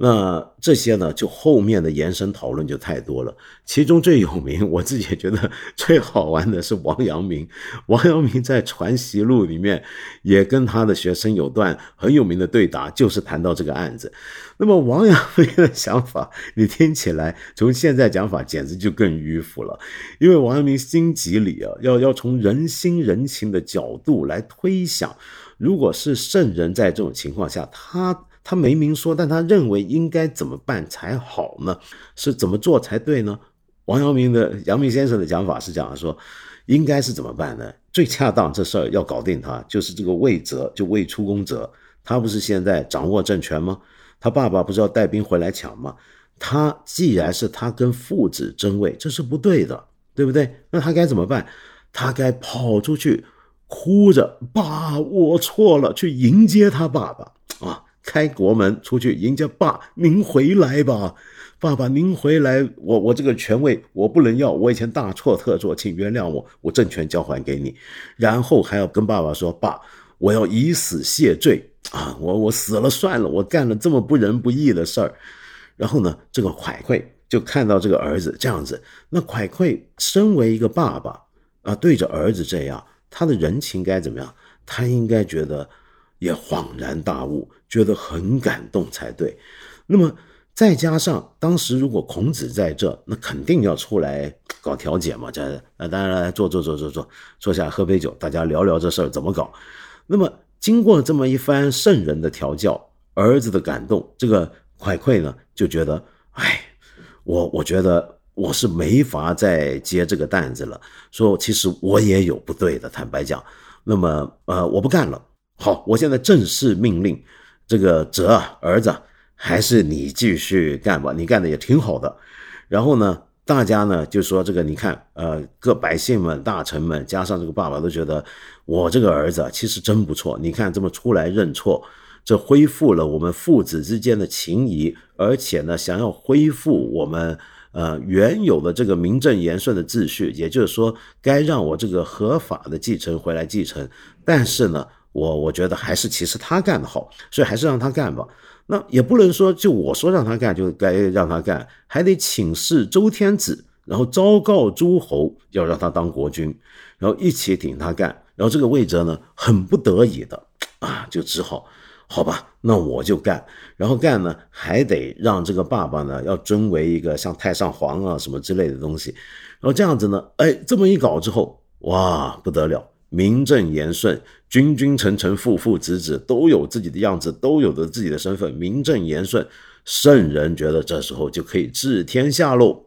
那这些呢，就后面的延伸讨论就太多了。其中最有名，我自己也觉得最好玩的是王阳明。王阳明在《传习录》里面也跟他的学生有段很有名的对答，就是谈到这个案子。那么王阳明的想法，你听起来从现在讲法简直就更迂腐了，因为王阳明心急里啊，要要从人心人情的角度来推想，如果是圣人在这种情况下，他。他没明说，但他认为应该怎么办才好呢？是怎么做才对呢？王阳明的阳明先生的讲法是讲说，应该是怎么办呢？最恰当这事儿要搞定他，就是这个魏哲，就魏出公哲，他不是现在掌握政权吗？他爸爸不是要带兵回来抢吗？他既然是他跟父子争位，这是不对的，对不对？那他该怎么办？他该跑出去，哭着爸，我错了，去迎接他爸爸！开国门出去迎接爸，您回来吧，爸爸您回来，我我这个权位我不能要，我以前大错特错，请原谅我，我政权交还给你，然后还要跟爸爸说，爸，我要以死谢罪啊，我我死了算了，我干了这么不仁不义的事儿，然后呢，这个蒯聩就看到这个儿子这样子，那蒯聩身为一个爸爸啊，对着儿子这样，他的人情该怎么样？他应该觉得。也恍然大悟，觉得很感动才对。那么再加上当时如果孔子在这，那肯定要出来搞调解嘛。这啊，当然来坐坐坐坐坐，坐下喝杯酒，大家聊聊这事儿怎么搞。那么经过这么一番圣人的调教，儿子的感动，这个蒯聩呢就觉得，哎，我我觉得我是没法再接这个担子了。说其实我也有不对的，坦白讲。那么呃，我不干了。好，我现在正式命令，这个哲，儿子，还是你继续干吧，你干的也挺好的。然后呢，大家呢就说这个，你看，呃，各百姓们、大臣们，加上这个爸爸都觉得我这个儿子其实真不错。你看这么出来认错，这恢复了我们父子之间的情谊，而且呢，想要恢复我们呃原有的这个名正言顺的秩序，也就是说，该让我这个合法的继承回来继承，但是呢。我我觉得还是其实他干的好，所以还是让他干吧。那也不能说就我说让他干就该让他干，还得请示周天子，然后昭告诸侯要让他当国君，然后一起顶他干。然后这个魏哲呢，很不得已的啊，就只好好吧，那我就干。然后干呢，还得让这个爸爸呢要尊为一个像太上皇啊什么之类的东西。然后这样子呢，哎，这么一搞之后，哇，不得了。名正言顺，君君臣臣，父父子子都有自己的样子，都有着自己的身份，名正言顺。圣人觉得这时候就可以治天下喽。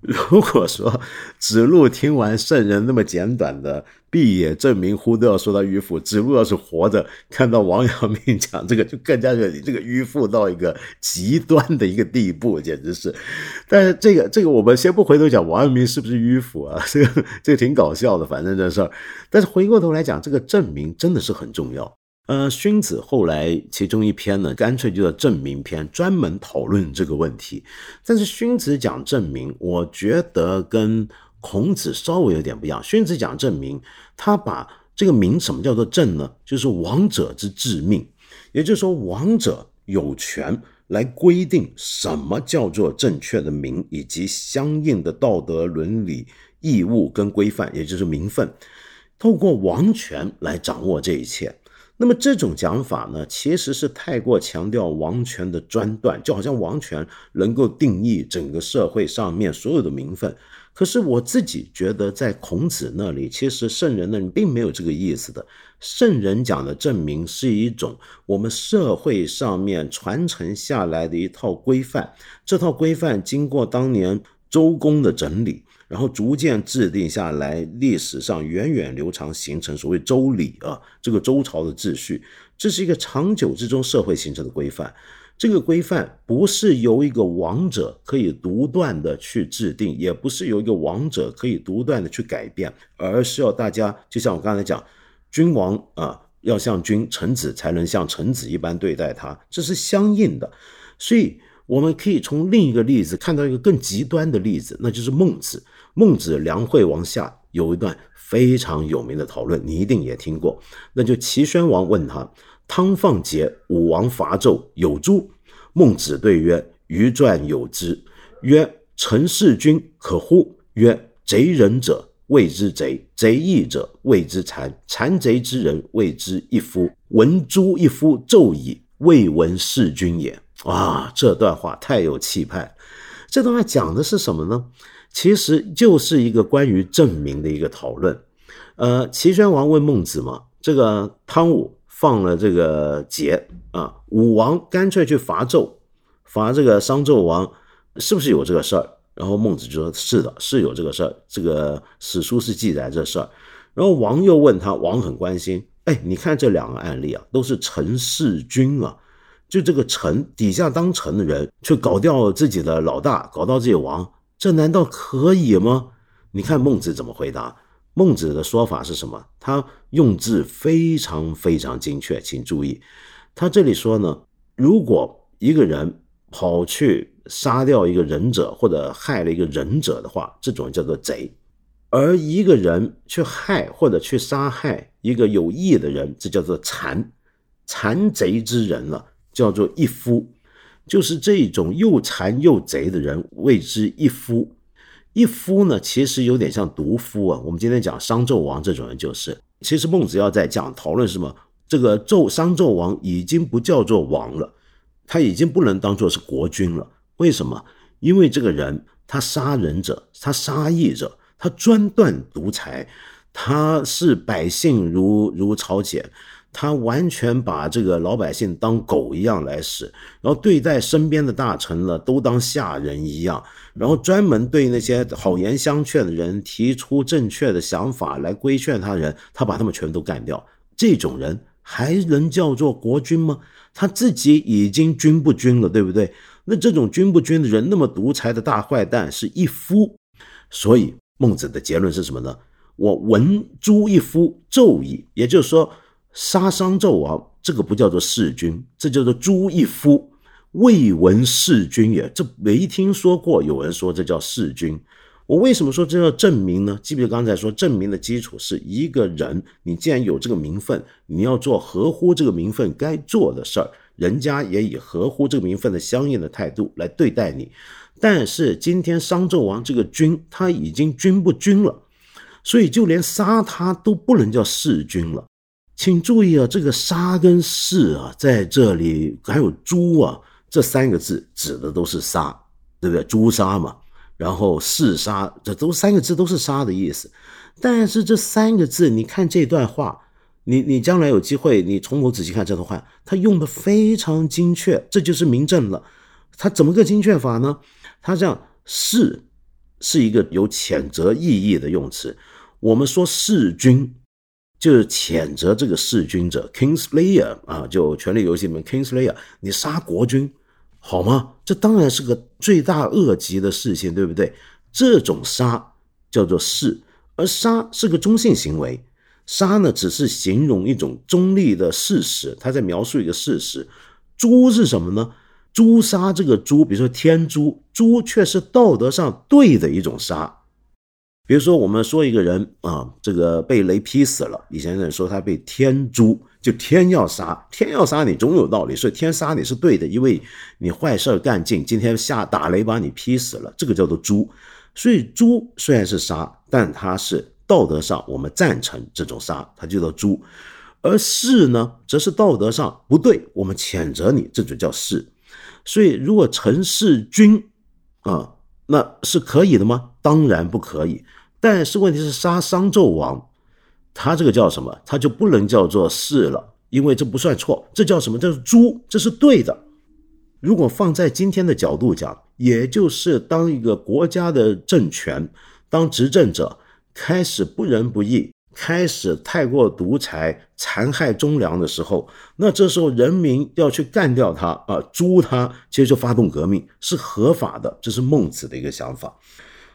如果说子路听完圣人那么简短的“闭眼证明乎”都要说他迂腐，子路要是活着看到王阳明讲这个，就更加的这个迂腐到一个极端的一个地步，简直是。但是这个这个我们先不回头讲王阳明是不是迂腐啊，这个这个挺搞笑的，反正这事儿。但是回过头来讲，这个证明真的是很重要。呃，荀子后来其中一篇呢，干脆就叫证明篇，专门讨论这个问题。但是荀子讲证明，我觉得跟孔子稍微有点不一样。荀子讲证明，他把这个名什么叫做正呢？就是王者之治命，也就是说，王者有权来规定什么叫做正确的名，以及相应的道德伦理义务跟规范，也就是名分，透过王权来掌握这一切。那么这种讲法呢，其实是太过强调王权的专断，就好像王权能够定义整个社会上面所有的名分。可是我自己觉得，在孔子那里，其实圣人那里并没有这个意思的。圣人讲的证明是一种我们社会上面传承下来的一套规范，这套规范经过当年周公的整理。然后逐渐制定下来，历史上源远流长，形成所谓周礼啊，这个周朝的秩序，这是一个长久之中社会形成的规范。这个规范不是由一个王者可以独断的去制定，也不是由一个王者可以独断的去改变，而是要大家，就像我刚才讲，君王啊要像君，臣子才能像臣子一般对待他，这是相应的。所以我们可以从另一个例子看到一个更极端的例子，那就是孟子。孟子梁惠王下有一段非常有名的讨论，你一定也听过。那就齐宣王问他：“汤放桀，武王伐纣，有诸？”孟子对曰：“余传有之。”曰：“臣弑君可乎？”曰：“贼人者谓之贼，贼义者谓之残。残贼之人谓之一夫。闻诸一夫纣矣，未闻弑君也。”哇，这段话太有气派！这段话讲的是什么呢？其实就是一个关于证明的一个讨论。呃，齐宣王问孟子嘛，这个汤武放了这个桀啊，武王干脆去伐纣，伐这个商纣王，是不是有这个事儿？然后孟子就说：是的，是有这个事儿，这个史书是记载这事儿。然后王又问他，王很关心，哎，你看这两个案例啊，都是臣弑君啊，就这个臣底下当臣的人去搞掉自己的老大，搞到自己王。这难道可以吗？你看孟子怎么回答？孟子的说法是什么？他用字非常非常精确，请注意，他这里说呢，如果一个人跑去杀掉一个忍者或者害了一个忍者的话，这种叫做贼；而一个人去害或者去杀害一个有义的人，这叫做残。残贼之人了，叫做一夫，就是这种又残又贼的人，谓之一夫。一夫呢，其实有点像毒夫啊。我们今天讲商纣王这种人，就是其实孟子要在讲讨论什么？这个纣商纣王已经不叫做王了，他已经不能当做是国君了。为什么？因为这个人他杀人者，他杀义者，他专断独裁，他视百姓如如朝鲜。他完全把这个老百姓当狗一样来使，然后对待身边的大臣呢，都当下人一样，然后专门对那些好言相劝的人提出正确的想法来规劝他人，他把他们全都干掉。这种人还能叫做国君吗？他自己已经君不君了，对不对？那这种君不君的人，那么独裁的大坏蛋是一夫。所以孟子的结论是什么呢？我闻诛一夫，纣矣。也就是说。杀商纣王，这个不叫做弑君，这叫做诛一夫。未闻弑君也，这没听说过有人说这叫弑君。我为什么说这叫证明呢？记不记得刚才说证明的基础是一个人，你既然有这个名分，你要做合乎这个名分该做的事儿，人家也以合乎这个名分的相应的态度来对待你。但是今天商纣王这个君他已经君不君了，所以就连杀他都不能叫弑君了。请注意啊，这个“杀”跟“弑”啊，在这里还有“诛”啊，这三个字指的都是杀，对不对？诛杀嘛，然后弑杀，这都三个字都是杀的意思。但是这三个字，你看这段话，你你将来有机会，你从头仔细看这段话，它用的非常精确，这就是明证了。它怎么个精确法呢？它这样“弑”是一个有谴责意义的用词，我们说“弑君”。就是谴责这个弑君者，Kingslayer 啊，就《权力游戏》里面 Kingslayer，你杀国君好吗？这当然是个罪大恶极的事情，对不对？这种杀叫做弑，而杀是个中性行为，杀呢只是形容一种中立的事实，他在描述一个事实。诛是什么呢？诛杀这个诛，比如说天诛，诛却是道德上对的一种杀。比如说，我们说一个人啊，这个被雷劈死了。以前人说他被天诛，就天要杀，天要杀你总有道理，所以天杀你是对的，因为你坏事干尽，今天下打雷把你劈死了，这个叫做诛。所以诛虽然是杀，但它是道德上我们赞成这种杀，它就叫诛。而弑呢，则是道德上不对，我们谴责你，这就叫弑。所以如果陈弑君啊。那是可以的吗？当然不可以。但是问题是杀商纣王，他这个叫什么？他就不能叫做是了，因为这不算错。这叫什么？这是诛，这是对的。如果放在今天的角度讲，也就是当一个国家的政权，当执政者开始不仁不义。开始太过独裁、残害忠良的时候，那这时候人民要去干掉他啊，诛他，其实就发动革命是合法的，这是孟子的一个想法。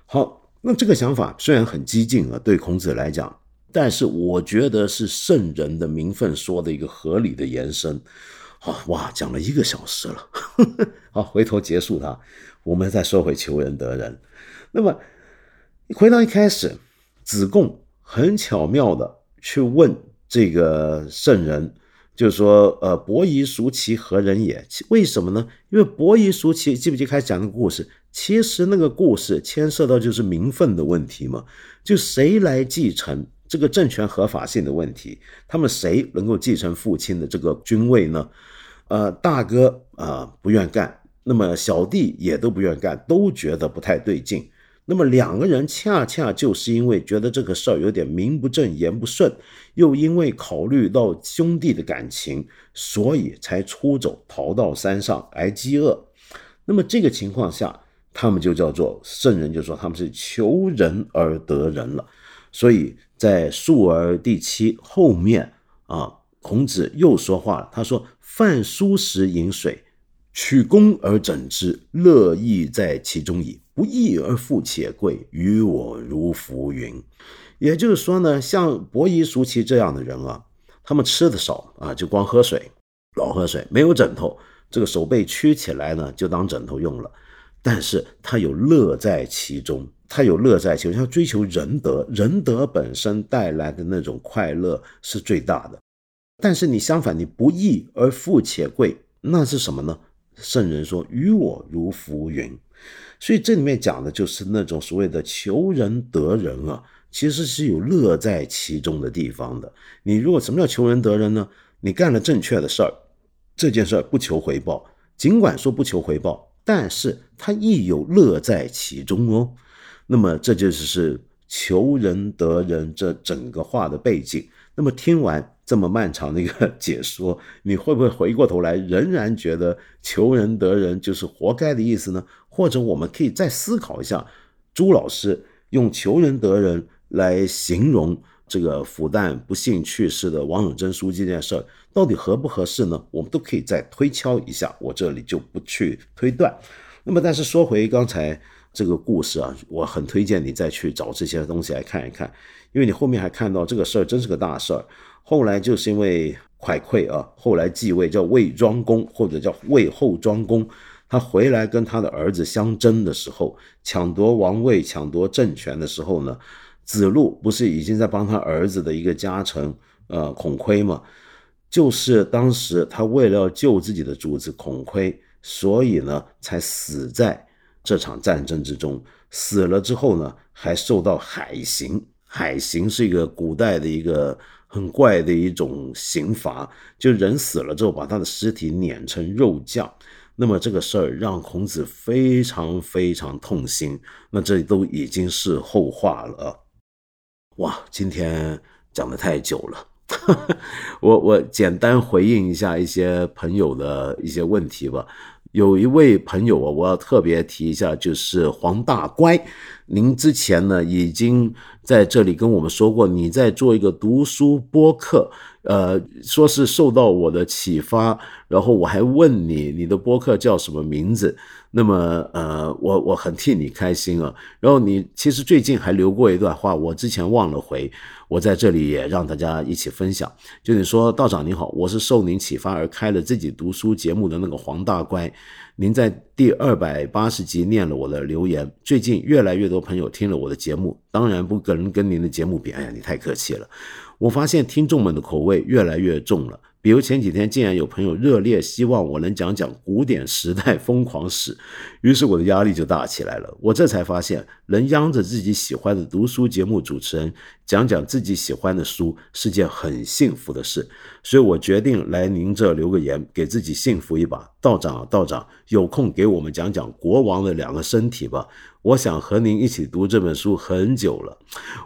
好，那这个想法虽然很激进啊，对孔子来讲，但是我觉得是圣人的名分说的一个合理的延伸。好哇，讲了一个小时了，好，回头结束它，我们再说回求仁得仁。那么回到一开始，子贡。很巧妙的去问这个圣人，就是说，呃，伯夷叔齐何人也？为什么呢？因为伯夷叔齐，记不记开始讲那个故事？其实那个故事牵涉到就是名分的问题嘛，就谁来继承这个政权合法性的问题，他们谁能够继承父亲的这个君位呢？呃，大哥啊不愿干，那么小弟也都不愿干，都觉得不太对劲。那么两个人恰恰就是因为觉得这个事儿有点名不正言不顺，又因为考虑到兄弟的感情，所以才出走逃到山上挨饥饿。那么这个情况下，他们就叫做圣人，就说他们是求仁而得仁了。所以在《述而》第七后面啊，孔子又说话了，他说：“饭疏食饮水，取功而整之，乐亦在其中矣。”不义而富且贵，于我如浮云。也就是说呢，像伯夷叔齐这样的人啊，他们吃的少啊，就光喝水，老喝水，没有枕头，这个手背屈起来呢，就当枕头用了。但是他有乐在其中，他有乐在其中，他追求仁德，仁德本身带来的那种快乐是最大的。但是你相反，你不义而富且贵，那是什么呢？圣人说：“与我如浮云。”所以这里面讲的就是那种所谓的求人得人啊，其实是有乐在其中的地方的。你如果什么叫求人得人呢？你干了正确的事儿，这件事儿不求回报，尽管说不求回报，但是他亦有乐在其中哦。那么这就是是求人得人这整个话的背景。那么听完这么漫长的一个 解说，你会不会回过头来仍然觉得求人得人就是活该的意思呢？或者我们可以再思考一下，朱老师用求人得人来形容。这个复旦不幸去世的王永贞书记这件事儿到底合不合适呢？我们都可以再推敲一下，我这里就不去推断。那么，但是说回刚才这个故事啊，我很推荐你再去找这些东西来看一看，因为你后面还看到这个事儿真是个大事儿。后来就是因为蒯聩啊，后来继位叫魏庄公或者叫魏后庄公，他回来跟他的儿子相争的时候，抢夺王位、抢夺政权的时候呢？子路不是已经在帮他儿子的一个家臣，呃，孔亏吗？就是当时他为了要救自己的主子孔亏，所以呢，才死在这场战争之中。死了之后呢，还受到海刑。海刑是一个古代的一个很怪的一种刑罚，就人死了之后，把他的尸体碾成肉酱。那么这个事儿让孔子非常非常痛心。那这都已经是后话了。哇，今天讲的太久了，我我简单回应一下一些朋友的一些问题吧。有一位朋友啊，我要特别提一下，就是黄大乖，您之前呢已经在这里跟我们说过，你在做一个读书播客。呃，说是受到我的启发，然后我还问你，你的播客叫什么名字？那么，呃，我我很替你开心啊。然后你其实最近还留过一段话，我之前忘了回，我在这里也让大家一起分享。就你说，道长您好，我是受您启发而开了自己读书节目的那个黄大乖。您在第二百八十集念了我的留言，最近越来越多朋友听了我的节目，当然不可能跟您的节目比。哎呀，你太客气了。我发现听众们的口味越来越重了。比如前几天竟然有朋友热烈希望我能讲讲古典时代疯狂史，于是我的压力就大起来了。我这才发现，能央着自己喜欢的读书节目主持人讲讲自己喜欢的书是件很幸福的事，所以我决定来您这留个言，给自己幸福一把。道长啊，道长，有空给我们讲讲国王的两个身体吧。我想和您一起读这本书很久了。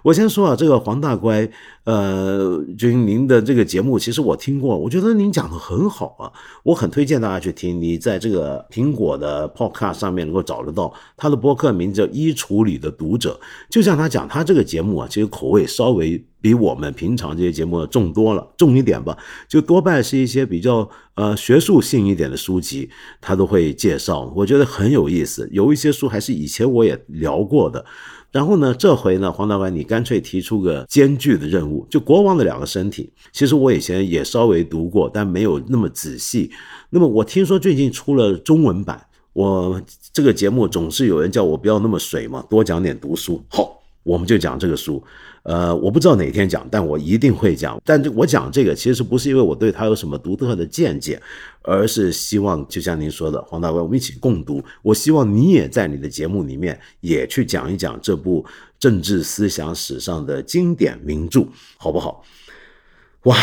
我先说啊，这个黄大乖，呃，君，您的这个节目其实我听过，我觉得您讲的很好啊，我很推荐大家去听。你在这个苹果的 Podcast 上面能够找得到他的博客名字叫《衣橱里的读者》，就像他讲，他这个节目啊，其实口味稍微。比我们平常这些节目重多了，重一点吧，就多半是一些比较呃学术性一点的书籍，他都会介绍，我觉得很有意思。有一些书还是以前我也聊过的，然后呢，这回呢，黄大官你干脆提出个艰巨的任务，就《国王的两个身体》，其实我以前也稍微读过，但没有那么仔细。那么我听说最近出了中文版，我这个节目总是有人叫我不要那么水嘛，多讲点读书。好，我们就讲这个书。呃，我不知道哪天讲，但我一定会讲。但我讲这个，其实不是因为我对他有什么独特的见解，而是希望，就像您说的，黄大伟，我们一起共读。我希望你也在你的节目里面也去讲一讲这部政治思想史上的经典名著，好不好？哇！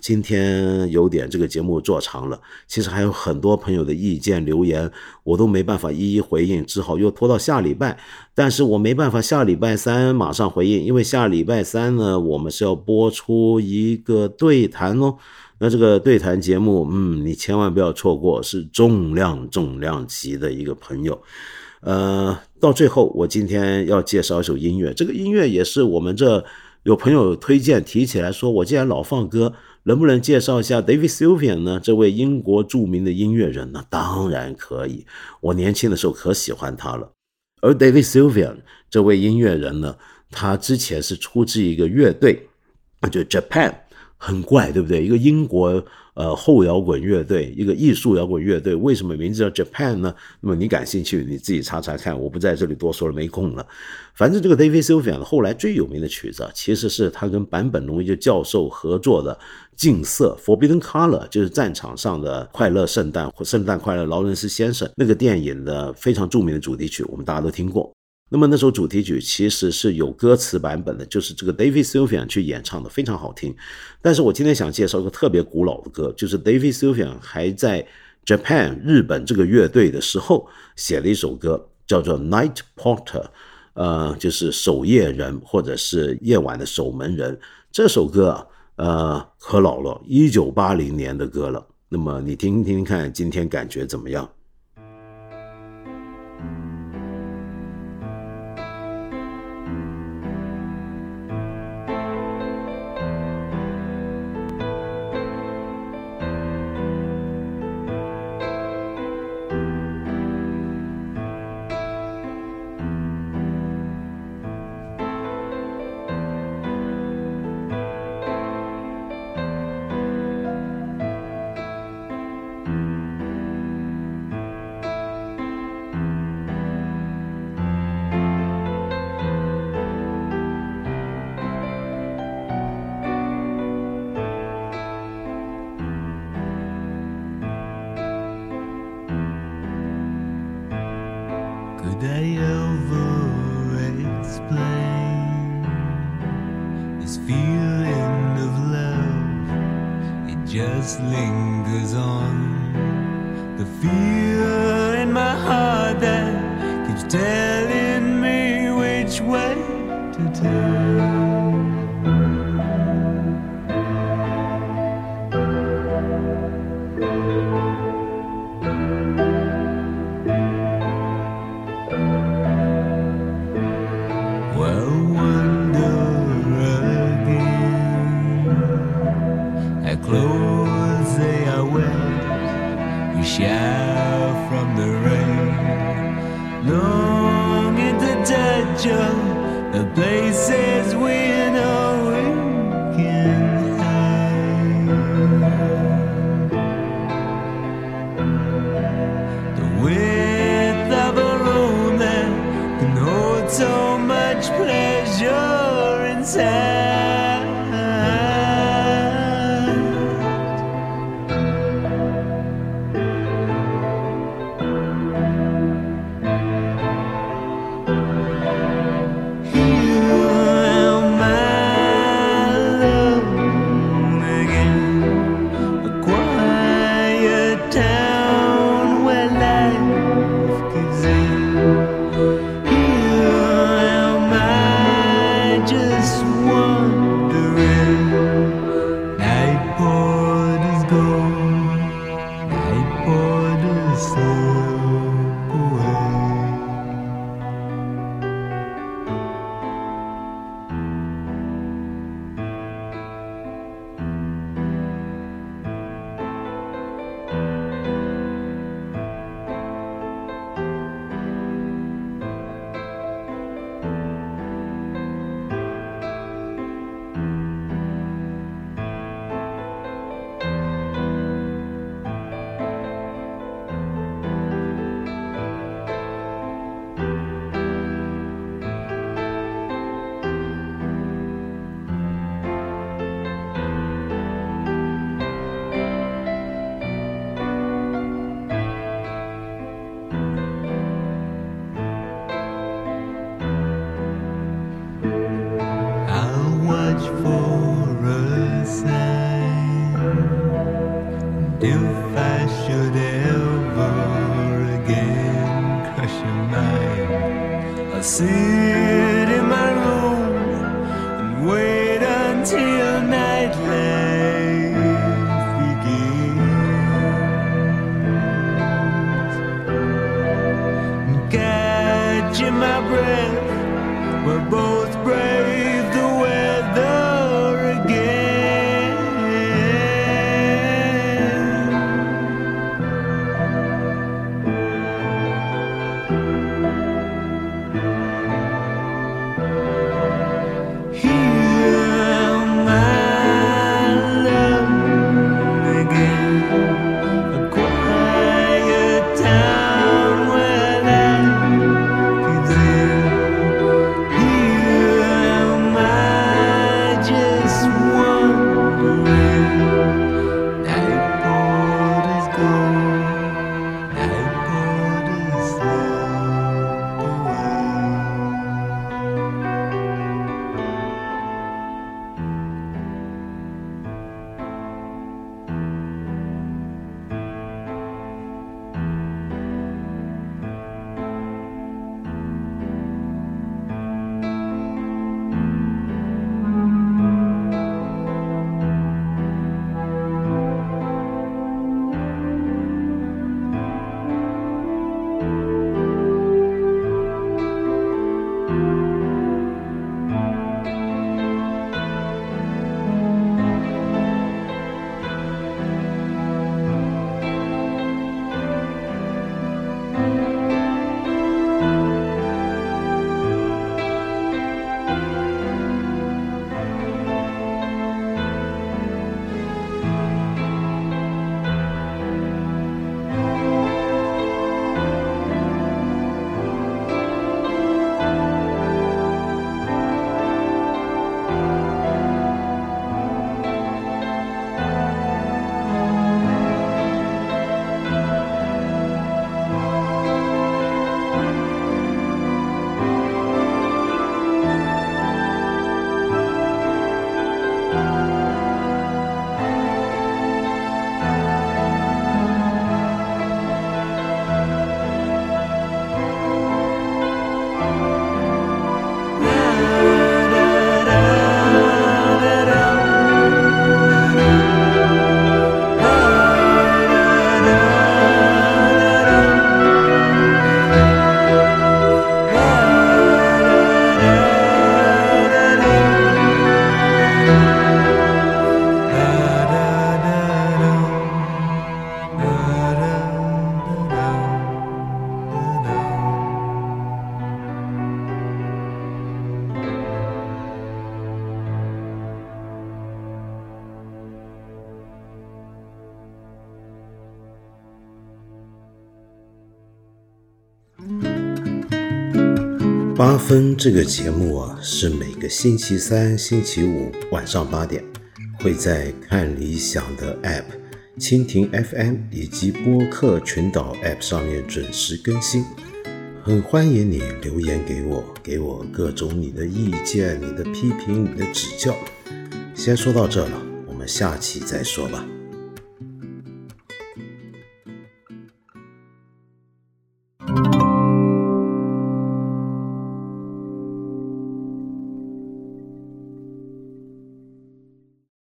今天有点这个节目做长了，其实还有很多朋友的意见留言，我都没办法一一回应，只好又拖到下礼拜。但是我没办法下礼拜三马上回应，因为下礼拜三呢，我们是要播出一个对谈哦。那这个对谈节目，嗯，你千万不要错过，是重量重量级的一个朋友。呃，到最后，我今天要介绍一首音乐，这个音乐也是我们这有朋友推荐提起来说，我既然老放歌。能不能介绍一下 David Sylvian 呢？这位英国著名的音乐人呢？当然可以，我年轻的时候可喜欢他了。而 David Sylvian 这位音乐人呢，他之前是出自一个乐队，就 Japan 很怪，对不对？一个英国呃后摇滚乐队，一个艺术摇滚乐队，为什么名字叫 Japan 呢？那么你感兴趣，你自己查查看，我不在这里多说了，没空了。反正这个 David Sylvian 后来最有名的曲子，其实是他跟坂本龙一教授合作的《禁色》（Forbidden Color），就是战场上的快乐圣诞圣诞快乐，劳伦斯先生那个电影的非常著名的主题曲，我们大家都听过。那么那首主题曲其实是有歌词版本的，就是这个 David Sylvian 去演唱的，非常好听。但是我今天想介绍一个特别古老的歌，就是 David Sylvian 还在 Japan 日本这个乐队的时候写了一首歌，叫做 Night Porter，呃，就是守夜人或者是夜晚的守门人。这首歌啊，呃，可老了，一九八零年的歌了。那么你听听看，今天感觉怎么样？分这个节目啊，是每个星期三、星期五晚上八点，会在看理想的 App、蜻蜓 FM 以及播客群岛 App 上面准时更新。很欢迎你留言给我，给我各种你的意见、你的批评、你的指教。先说到这了，我们下期再说吧。